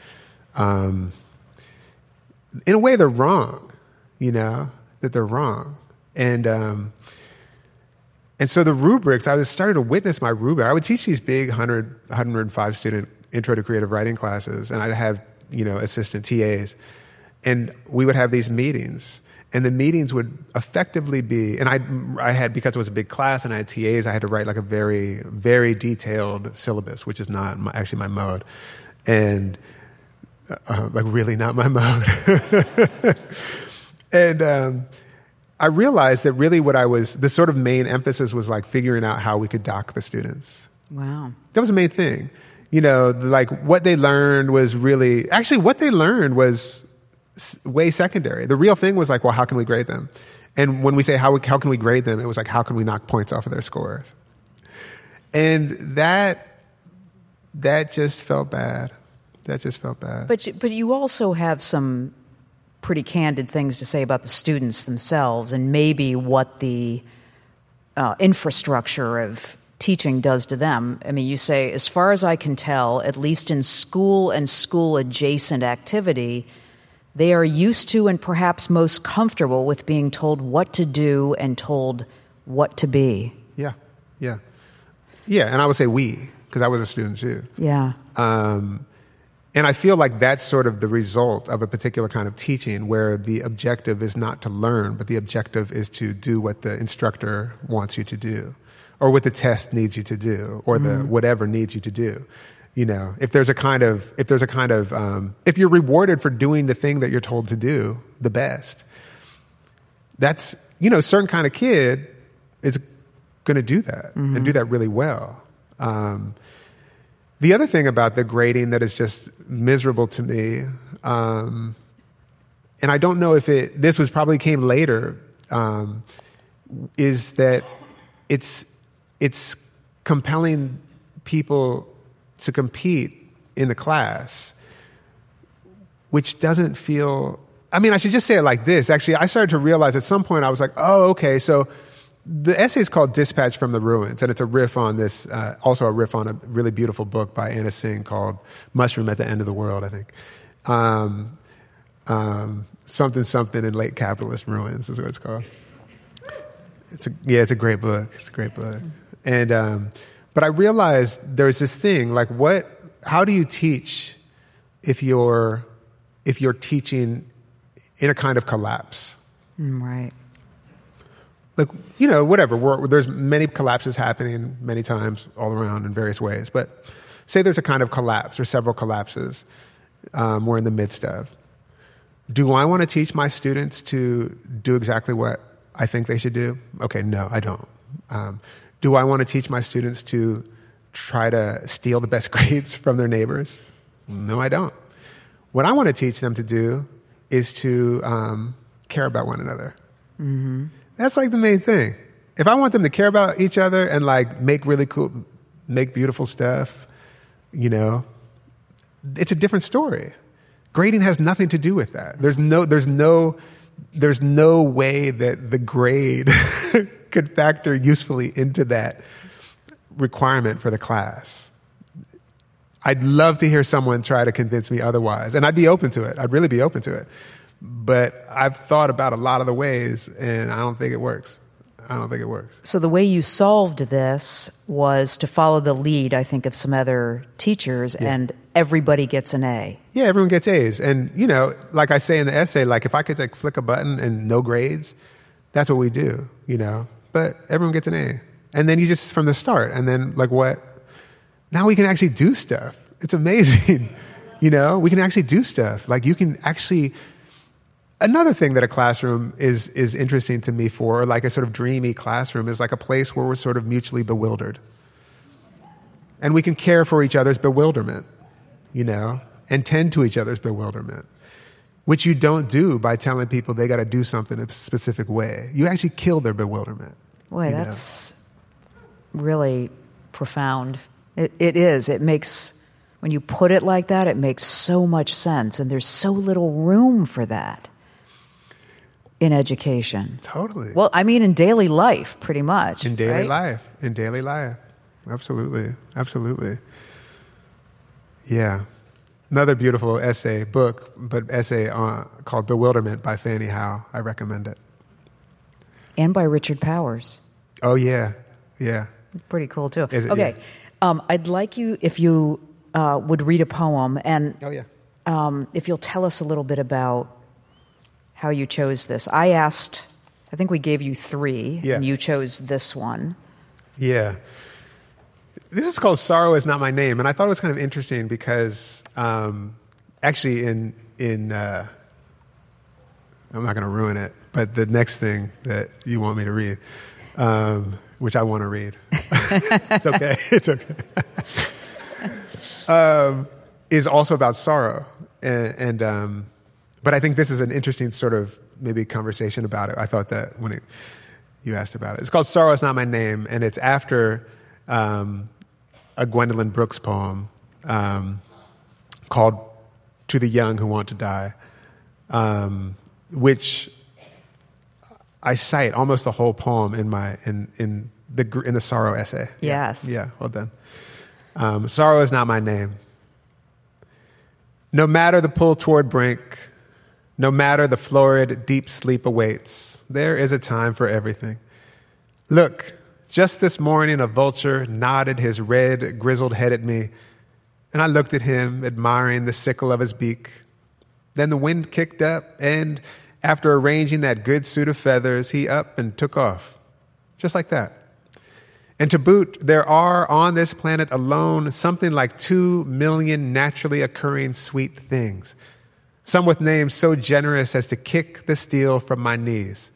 um, in a way they're wrong, you know that they're wrong, and um, and so the rubrics, I was started to witness my rubric. I would teach these big 100, 105 student intro to creative writing classes, and I'd have, you know, assistant TAs. And we would have these meetings. And the meetings would effectively be, and I, I had, because it was a big class and I had TAs, I had to write like a very, very detailed syllabus, which is not my, actually my mode. And uh, like really not my mode. and um, I realized that really what I was, the sort of main emphasis was like figuring out how we could dock the students. Wow. That was the main thing. You know, like what they learned was really, actually, what they learned was way secondary. The real thing was like, well, how can we grade them? And when we say how, how can we grade them, it was like, how can we knock points off of their scores? And that, that just felt bad. That just felt bad. But you, but you also have some pretty candid things to say about the students themselves and maybe what the uh, infrastructure of teaching does to them. I mean, you say, as far as I can tell, at least in school and school adjacent activity, they are used to and perhaps most comfortable with being told what to do and told what to be. yeah, yeah. Yeah, and I would say we, because I was a student too. Yeah. Um, and I feel like that's sort of the result of a particular kind of teaching where the objective is not to learn, but the objective is to do what the instructor wants you to do, or what the test needs you to do, or the whatever needs you to do. You know, if there's a kind of, if there's a kind of, um, if you're rewarded for doing the thing that you're told to do the best, that's, you know, a certain kind of kid is going to do that and do that really well. Um, the other thing about the grading that is just miserable to me, um, and I don't know if it, this was probably came later, um, is that it's, it's compelling people to compete in the class, which doesn't feel, I mean, I should just say it like this. Actually, I started to realize at some point, I was like, oh, okay, so the essay is called Dispatch from the Ruins, and it's a riff on this, uh, also a riff on a really beautiful book by Anna Tsing called Mushroom at the End of the World, I think. Um, um, something, something in late capitalist ruins is what it's called. It's a, yeah, it's a great book. It's a great book. And, um, but I realized there's this thing, like what, how do you teach if you're, if you're teaching in a kind of collapse? Mm, right. like you know whatever we're, there's many collapses happening many times all around in various ways but say there's a kind of collapse or several collapses um, we're in the midst of do i want to teach my students to do exactly what i think they should do okay no i don't um, do i want to teach my students to try to steal the best grades from their neighbors no i don't what i want to teach them to do is to um, care about one another that's like the main thing. If I want them to care about each other and like make really cool, make beautiful stuff, you know, it's a different story. Grading has nothing to do with that. There's no, there's no, there's no way that the grade could factor usefully into that requirement for the class. I'd love to hear someone try to convince me otherwise, and I'd be open to it. I'd really be open to it. But I've thought about a lot of the ways, and I don't think it works. I don't think it works. So the way you solved this was to follow the lead, I think, of some other teachers, and everybody gets an A. Yeah, everyone gets A's, and you know, like I say in the essay, like if I could like flick a button and no grades, that's what we do. You know, but everyone gets an A, and then you just from the start, and then like what? Now we can actually do stuff. It's amazing. you know, we can actually do stuff. Like you can actually another thing that a classroom is is interesting to me for, or like a sort of dreamy classroom, is like a place where we're sort of mutually bewildered, and we can care for each other's bewilderment, you know, and tend to each other's bewilderment, which you don't do by telling people they got to do something a specific way. You actually kill their bewilderment. Boy, you know? that's really profound. It, it is. It makes, when you put it like that, it makes so much sense. And there's so little room for that in education. totally Well, I mean, in daily life, pretty much. in daily right? life. In daily life, absolutely, absolutely. Yeah, another beautiful essay book, but essay on, called "Bewilderment" by Fanny Howe. I recommend it. And by Richard Powers. Oh yeah, yeah. Pretty cool, too. It? okay. Um, I'd like you, if you uh, would read a poem, and Oh yeah. um, if you'll tell us a little bit about how you chose this. I asked, I think we gave you three, Yeah. and you chose this one. Yeah. This is called "Sorrow Is Not My Name," and I thought it was kind of interesting because um, actually, in in uh, I'm not going to ruin it, but the next thing that you want me to read, um, which I want to read, it's okay, it's okay, um, is also about sorrow, and, and um, but I think this is an interesting sort of maybe conversation about it. I thought that when it, you asked about it, it's called "Sorrow Is Not My Name," and it's after um, a Gwendolyn Brooks poem um, called "To the Young Who Want to Die," um, which I cite almost the whole poem in my in in the in the sorrow essay. Yeah. Yes. Yeah. Well done. Um, sorrow is not my name. No matter the pull toward brink, no matter the florid deep sleep awaits, there is a time for everything. Look, just this morning a vulture nodded his red, grizzled head at me, and I looked at him, admiring the sickle of his beak. Then the wind kicked up, and after arranging that good suit of feathers, he up and took off. Just like that. And to boot, there are on this planet alone something like two million naturally occurring sweet things. Some with names so generous as to kick the steel from my knees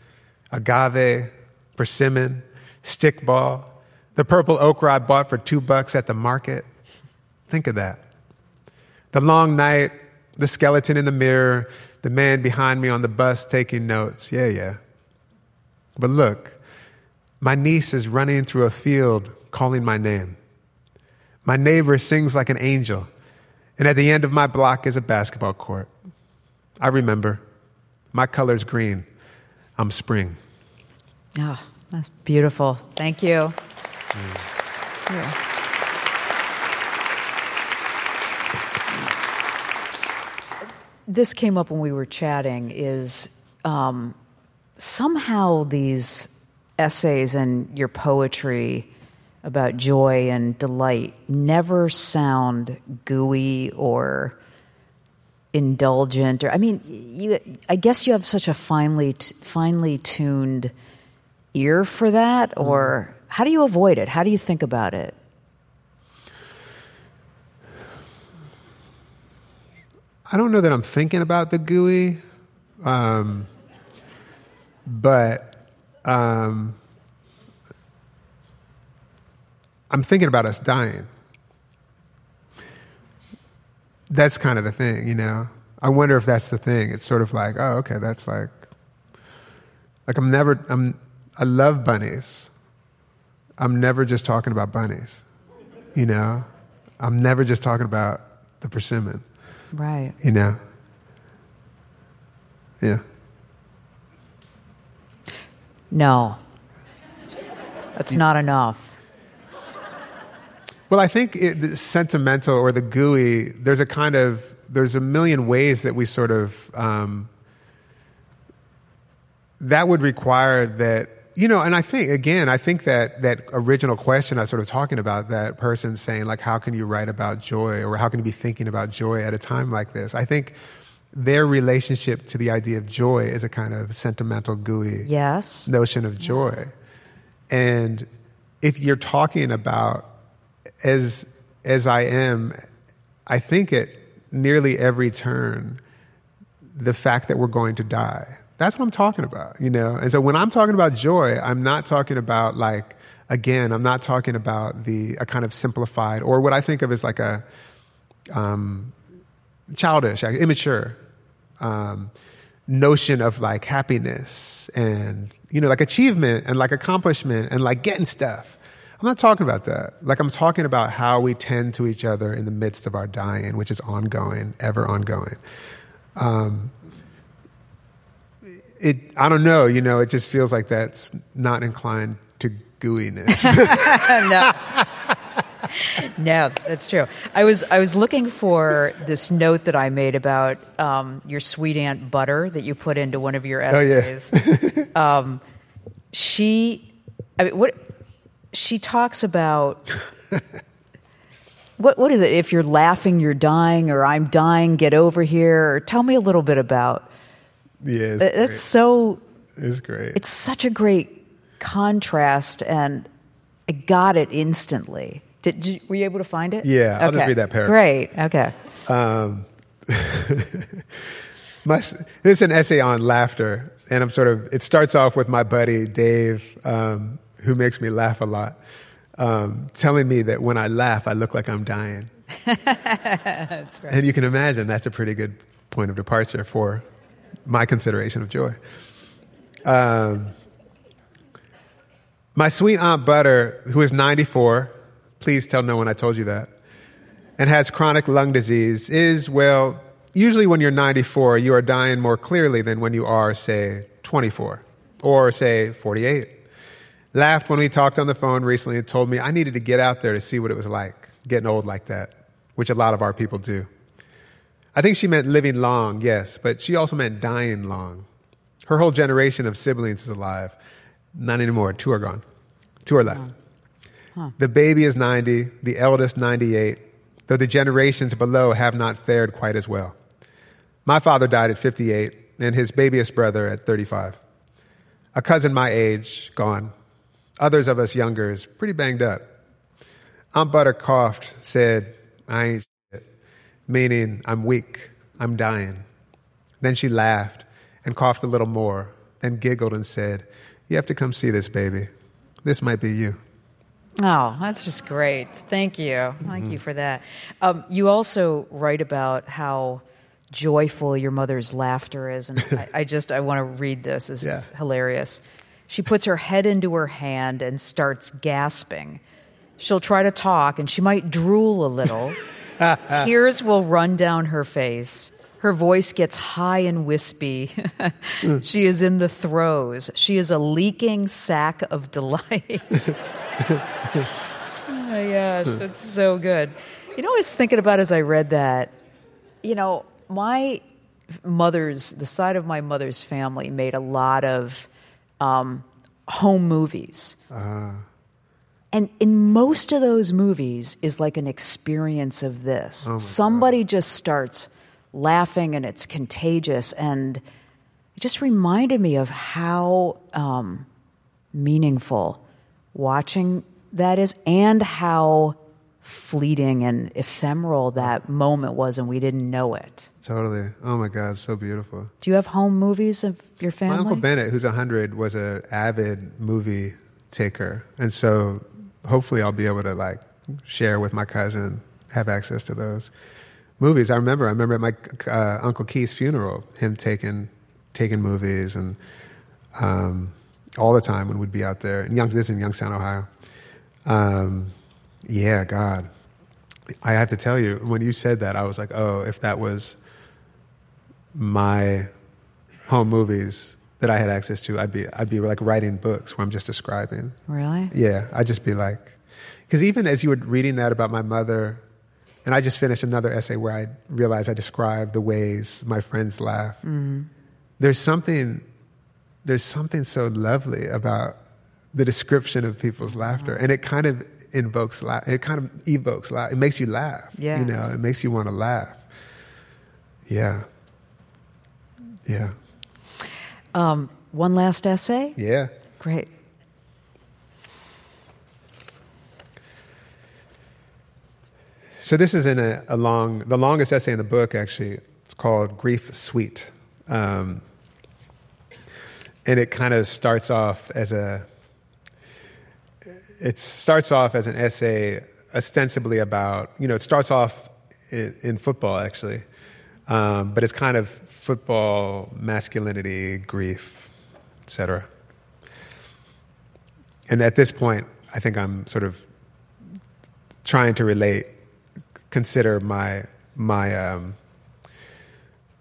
agave, persimmon, stickball, the purple okra I bought for two bucks at the market. Think of that. The long night, the skeleton in the mirror, the man behind me on the bus taking notes. Yeah, yeah. But look, my niece is running through a field calling my name. My neighbor sings like an angel, and at the end of my block is a basketball court. I remember. My color's green. I'm spring. Oh, that's beautiful. Thank you. Mm. Yeah. This came up when we were chatting. Is um, somehow these essays and your poetry about joy and delight never sound gooey or indulgent or i mean you i guess you have such a finely finely tuned ear for that or mm. how do you avoid it how do you think about it i don't know that i'm thinking about the gooey um, but um, I'm thinking about us dying. That's kind of the thing, you know. I wonder if that's the thing. It's sort of like, oh, okay, that's like, like I'm never, I'm, I love bunnies. I'm never just talking about bunnies, you know. I'm never just talking about the persimmon, right? You know. Yeah. No. That's not enough. Well, I think it, the sentimental or the gooey, there's a kind of, there's a million ways that we sort of, um, that would require that, you know, and I think, again, I think that that original question I was sort of talking about, that person saying, like, how can you write about joy or how can you be thinking about joy at a time like this? I think their relationship to the idea of joy is a kind of sentimental, gooey yes. notion of joy. And if you're talking about as as I am, I think at nearly every turn, the fact that we're going to die. That's what I'm talking about, you know. And so when I'm talking about joy, I'm not talking about like again, I'm not talking about the a kind of simplified or what I think of as like a um, childish, immature um, notion of like happiness and you know like achievement and like accomplishment and like getting stuff. I'm not talking about that. Like I'm talking about how we tend to each other in the midst of our dying, which is ongoing, ever ongoing. Um, it I don't know, you know, it just feels like that's not inclined to gooiness. no. no, that's true. I was I was looking for this note that I made about um, your sweet aunt Butter that you put into one of your essays. Oh, yeah. um, she, I mean, what she talks about. what what is it? If you're laughing, you're dying, or I'm dying, get over here. Or tell me a little bit about. Yeah, that's great. so. It's great. It's such a great contrast, and I got it instantly. Did, did, were you able to find it? Yeah, I'll just read that paragraph. Great. Okay. Um, my, this is an essay on laughter, and I'm sort of. It starts off with my buddy Dave, um, who makes me laugh a lot, um, telling me that when I laugh, I look like I'm dying. that's right. And you can imagine that's a pretty good point of departure for my consideration of joy. Um, my sweet Aunt Butter, who is 94, please tell no one I told you that, and has chronic lung disease is, well, usually when you're 94, you are dying more clearly than when you are, say, 24 or, say, 48. Laughed when we talked on the phone recently and told me I needed to get out there to see what it was like getting old like that, which a lot of our people do. I think she meant living long, yes, but she also meant dying long. Her whole generation of siblings is alive. Not anymore. Two are gone. Two are left. The baby is 90, the eldest 98, though the generations below have not fared quite as well. My father died at 58, and his babyest brother at 35. A cousin my age, gone. Others of us younger is pretty banged up. Aunt Butter coughed, said, I ain't meaning I'm weak, I'm dying. Then she laughed and coughed a little more, then giggled and said, You have to come see this baby. This might be you. Oh, that's just great. Thank you. Thank mm-hmm. you for that. Um, you also write about how joyful your mother's laughter is. And I, I just, I want to read this. This yeah. is hilarious. She puts her head into her hand and starts gasping. She'll try to talk and she might drool a little. Tears will run down her face. Her voice gets high and wispy. she is in the throes. She is a leaking sack of delight. oh my gosh, that's so good. You know, I was thinking about as I read that, you know, my mother's, the side of my mother's family made a lot of um, home movies. Uh. And in most of those movies is like an experience of this. Oh Somebody God. just starts laughing and it's contagious. And it just reminded me of how um, meaningful watching that is and how fleeting and ephemeral that moment was and we didn't know it. Totally. Oh my God, so beautiful. Do you have home movies of your family? My Uncle Bennett, who's 100, was an avid movie taker. And so hopefully I'll be able to like share with my cousin, have access to those movies. I remember, I remember at my uh, Uncle Keith's funeral, him taking, taking movies and um, all the time when we'd be out there. In Young, this is in Youngstown, Ohio. Um, yeah, God. I have to tell you, when you said that, I was like, oh, if that was my home movies that I had access to, I'd be I'd be like writing books where I'm just describing. Really? Yeah, I'd just be like, because even as you were reading that about my mother, and I just finished another essay where I realized I described the ways my friends laugh. Mm-hmm. There's something, there's something so lovely about the description of people's laughter, and it kind of invokes laugh. It kind of evokes laugh. It makes you laugh. Yeah. You know, it makes you want to laugh. Yeah. Yeah. Um, one last essay? Yeah. Great. So this is in a, a, long, the longest essay in the book. Actually, it's called "Grief Suite," um, and it kind of starts off as a it starts off as an essay ostensibly about, you know, it starts off in, in football actually, um, but it's kind of football, masculinity, grief, etc. And at this point, I think I'm sort of trying to relate, consider my my um,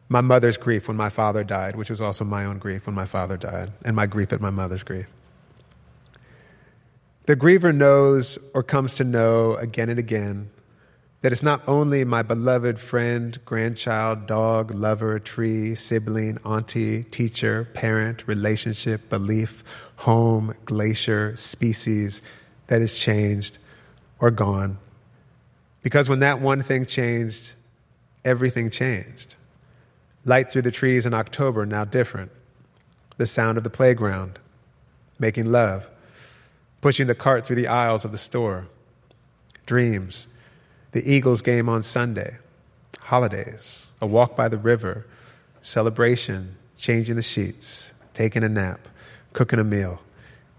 my mother's grief when my father died, which was also my own grief when my father died, and my grief at my mother's grief. The griever knows or comes to know again and again that it's not only my beloved friend, grandchild, dog, lover, tree, sibling, auntie, teacher, parent, relationship, belief, home, glacier, species that is changed or gone. Because when that one thing changed, everything changed. Light through the trees in October, now different. The sound of the playground, making love pushing the cart through the aisles of the store. Dreams, the Eagles game on Sunday, holidays, a walk by the river, celebration, changing the sheets, taking a nap, cooking a meal,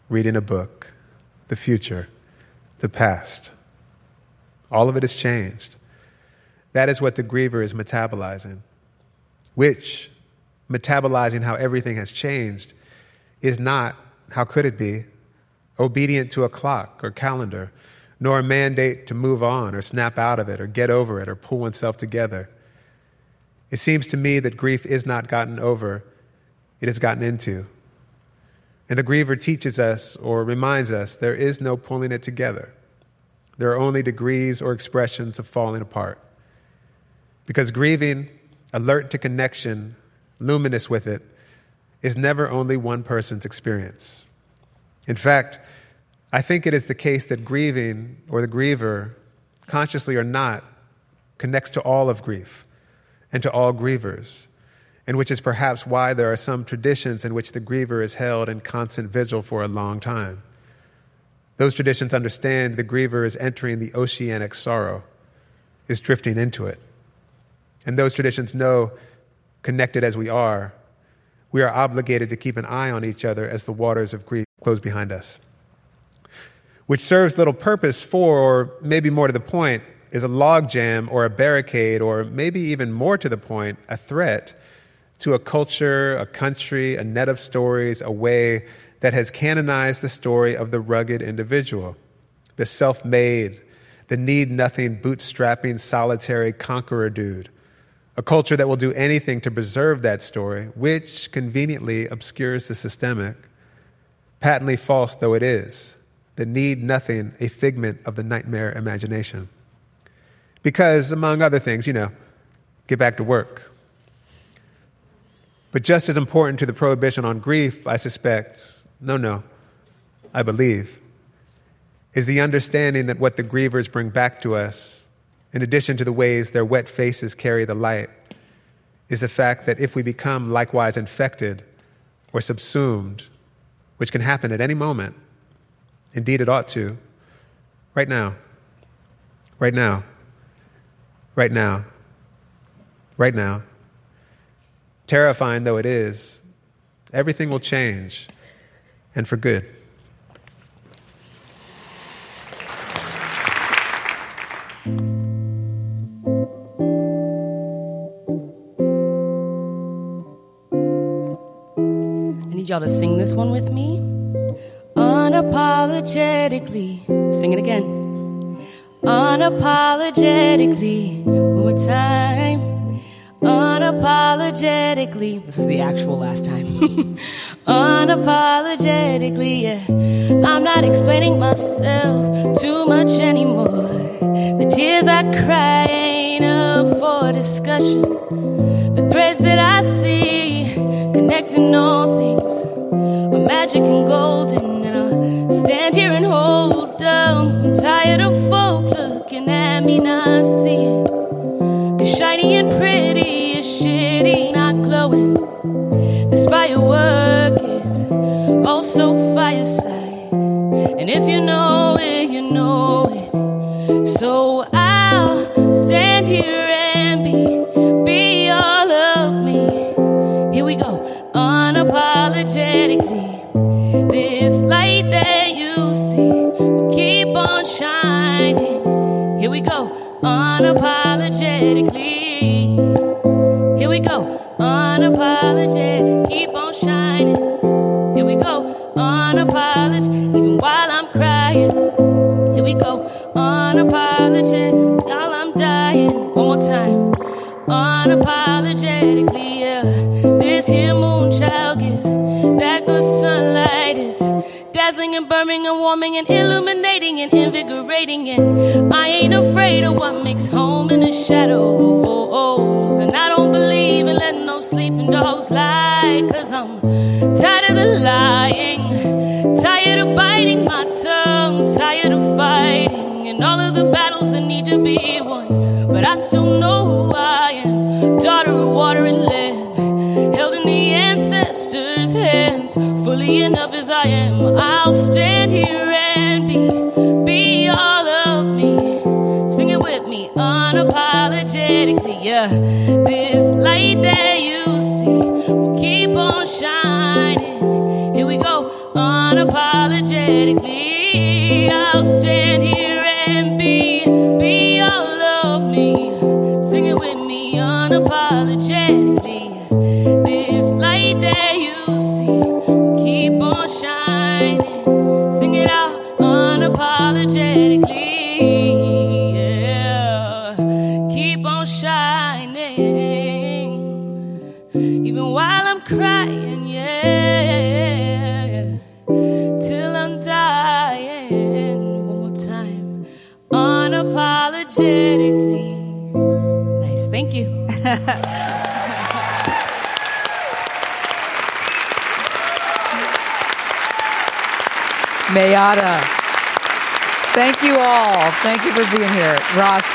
reading a book, the future, the past. All of it has changed. That is what the griever is metabolizing, which, metabolizing how everything has changed, is not, how could it be, obedient to a clock or calendar, nor a mandate to move on or snap out of it or get over it or pull oneself together. It seems to me that grief is not gotten over, it is gotten into. And the griever teaches us or reminds us there is no pulling it together. There are only degrees or expressions of falling apart. Because grieving, alert to connection, luminous with it, is never only one person's experience. In fact, I think it is the case that grieving or the griever, consciously or not, connects to all of grief and to all grievers, and which is perhaps why there are some traditions in which the griever is held in constant vigil for a long time. Those traditions understand the griever is entering the oceanic sorrow, is drifting into it. And those traditions know, connected as we are, we are obligated to keep an eye on each other as the waters of grief close behind us. Which serves little purpose for, or maybe more to the point, is a logjam or a barricade, or maybe even more to the point, a threat to a culture, a country, a net of stories, a way that has canonized the story of the rugged individual, the self made, the need nothing, bootstrapping, solitary conqueror dude. A culture that will do anything to preserve that story, which conveniently obscures the systemic, patently false though it is, the need nothing, a figment of the nightmare imagination. Because, among other things, you know, get back to work. But just as important to the prohibition on grief, I suspect, no, no, I believe, is the understanding that what the grievers bring back to us, in addition to the ways their wet faces carry the light, is the fact that if we become likewise infected or subsumed, which can happen at any moment, indeed it ought to, right now, right now, right now, right now, terrifying though it is, everything will change and for good. I need y'all to sing this one with me. Unapologetically. Sing it again. Unapologetically. One more time. Unapologetically. This is the actual last time. Unapologetically, yeah. I'm not explaining myself too much anymore. The tears I cry ain't up for discussion. The threads that I see connecting all things are magic and golden. Tired of folk looking at me, not seeing. Cause shiny and pretty is shitty, not glowing. This firework is also fireside. And if you know it, you know it. So I'll stand here and be, be all of me. Here we go, unapologetically. This light that you see will keep go, unapologetically. Here we go, unapologetic. Keep on shining. Here we go, unapologetic. Even while I'm crying. Here we go, unapologetic. While I'm dying. One more time, unapologetically. And I ain't afraid of what makes home in the shadows. And I don't believe in letting no sleeping dogs lie. Cause I'm tired of the lying, tired of biting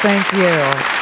thank you.